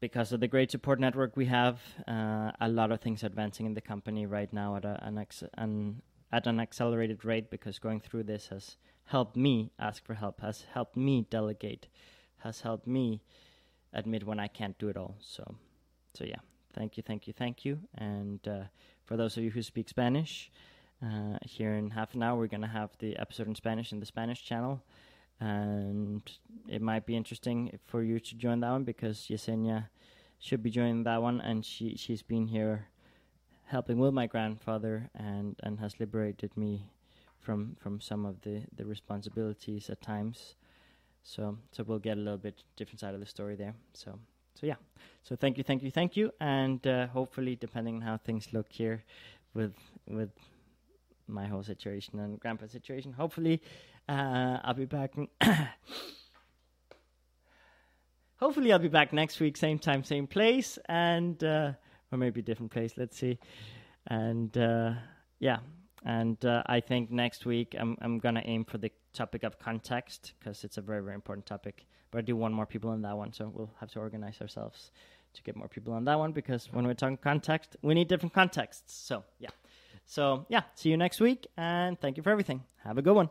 because of the great support network we have, uh, a lot of things advancing in the company right now at a, an, ex- an at an accelerated rate. Because going through this has helped me ask for help, has helped me delegate, has helped me admit when I can't do it all. So, so yeah, thank you, thank you, thank you. And uh, for those of you who speak Spanish. Uh, here in half an hour, we're going to have the episode in Spanish in the Spanish channel. and it might be interesting for you to join that one because Yesenia should be joining that one, and she she's been here helping with my grandfather and and has liberated me from from some of the the responsibilities at times. So so we'll get a little bit different side of the story there. So so yeah. So thank you, thank you, thank you, and uh, hopefully, depending on how things look here, with with my whole situation and grandpa's situation, hopefully, uh, I'll be back. hopefully, I'll be back next week, same time, same place, and uh, or maybe different place. Let's see, and uh, yeah, and uh, I think next week I'm I'm gonna aim for the topic of context because it's a very very important topic. But I do want more people on that one, so we'll have to organize ourselves to get more people on that one because when we're talking context, we need different contexts. So yeah, so yeah, see you next week, and thank you for everything. Have a good one.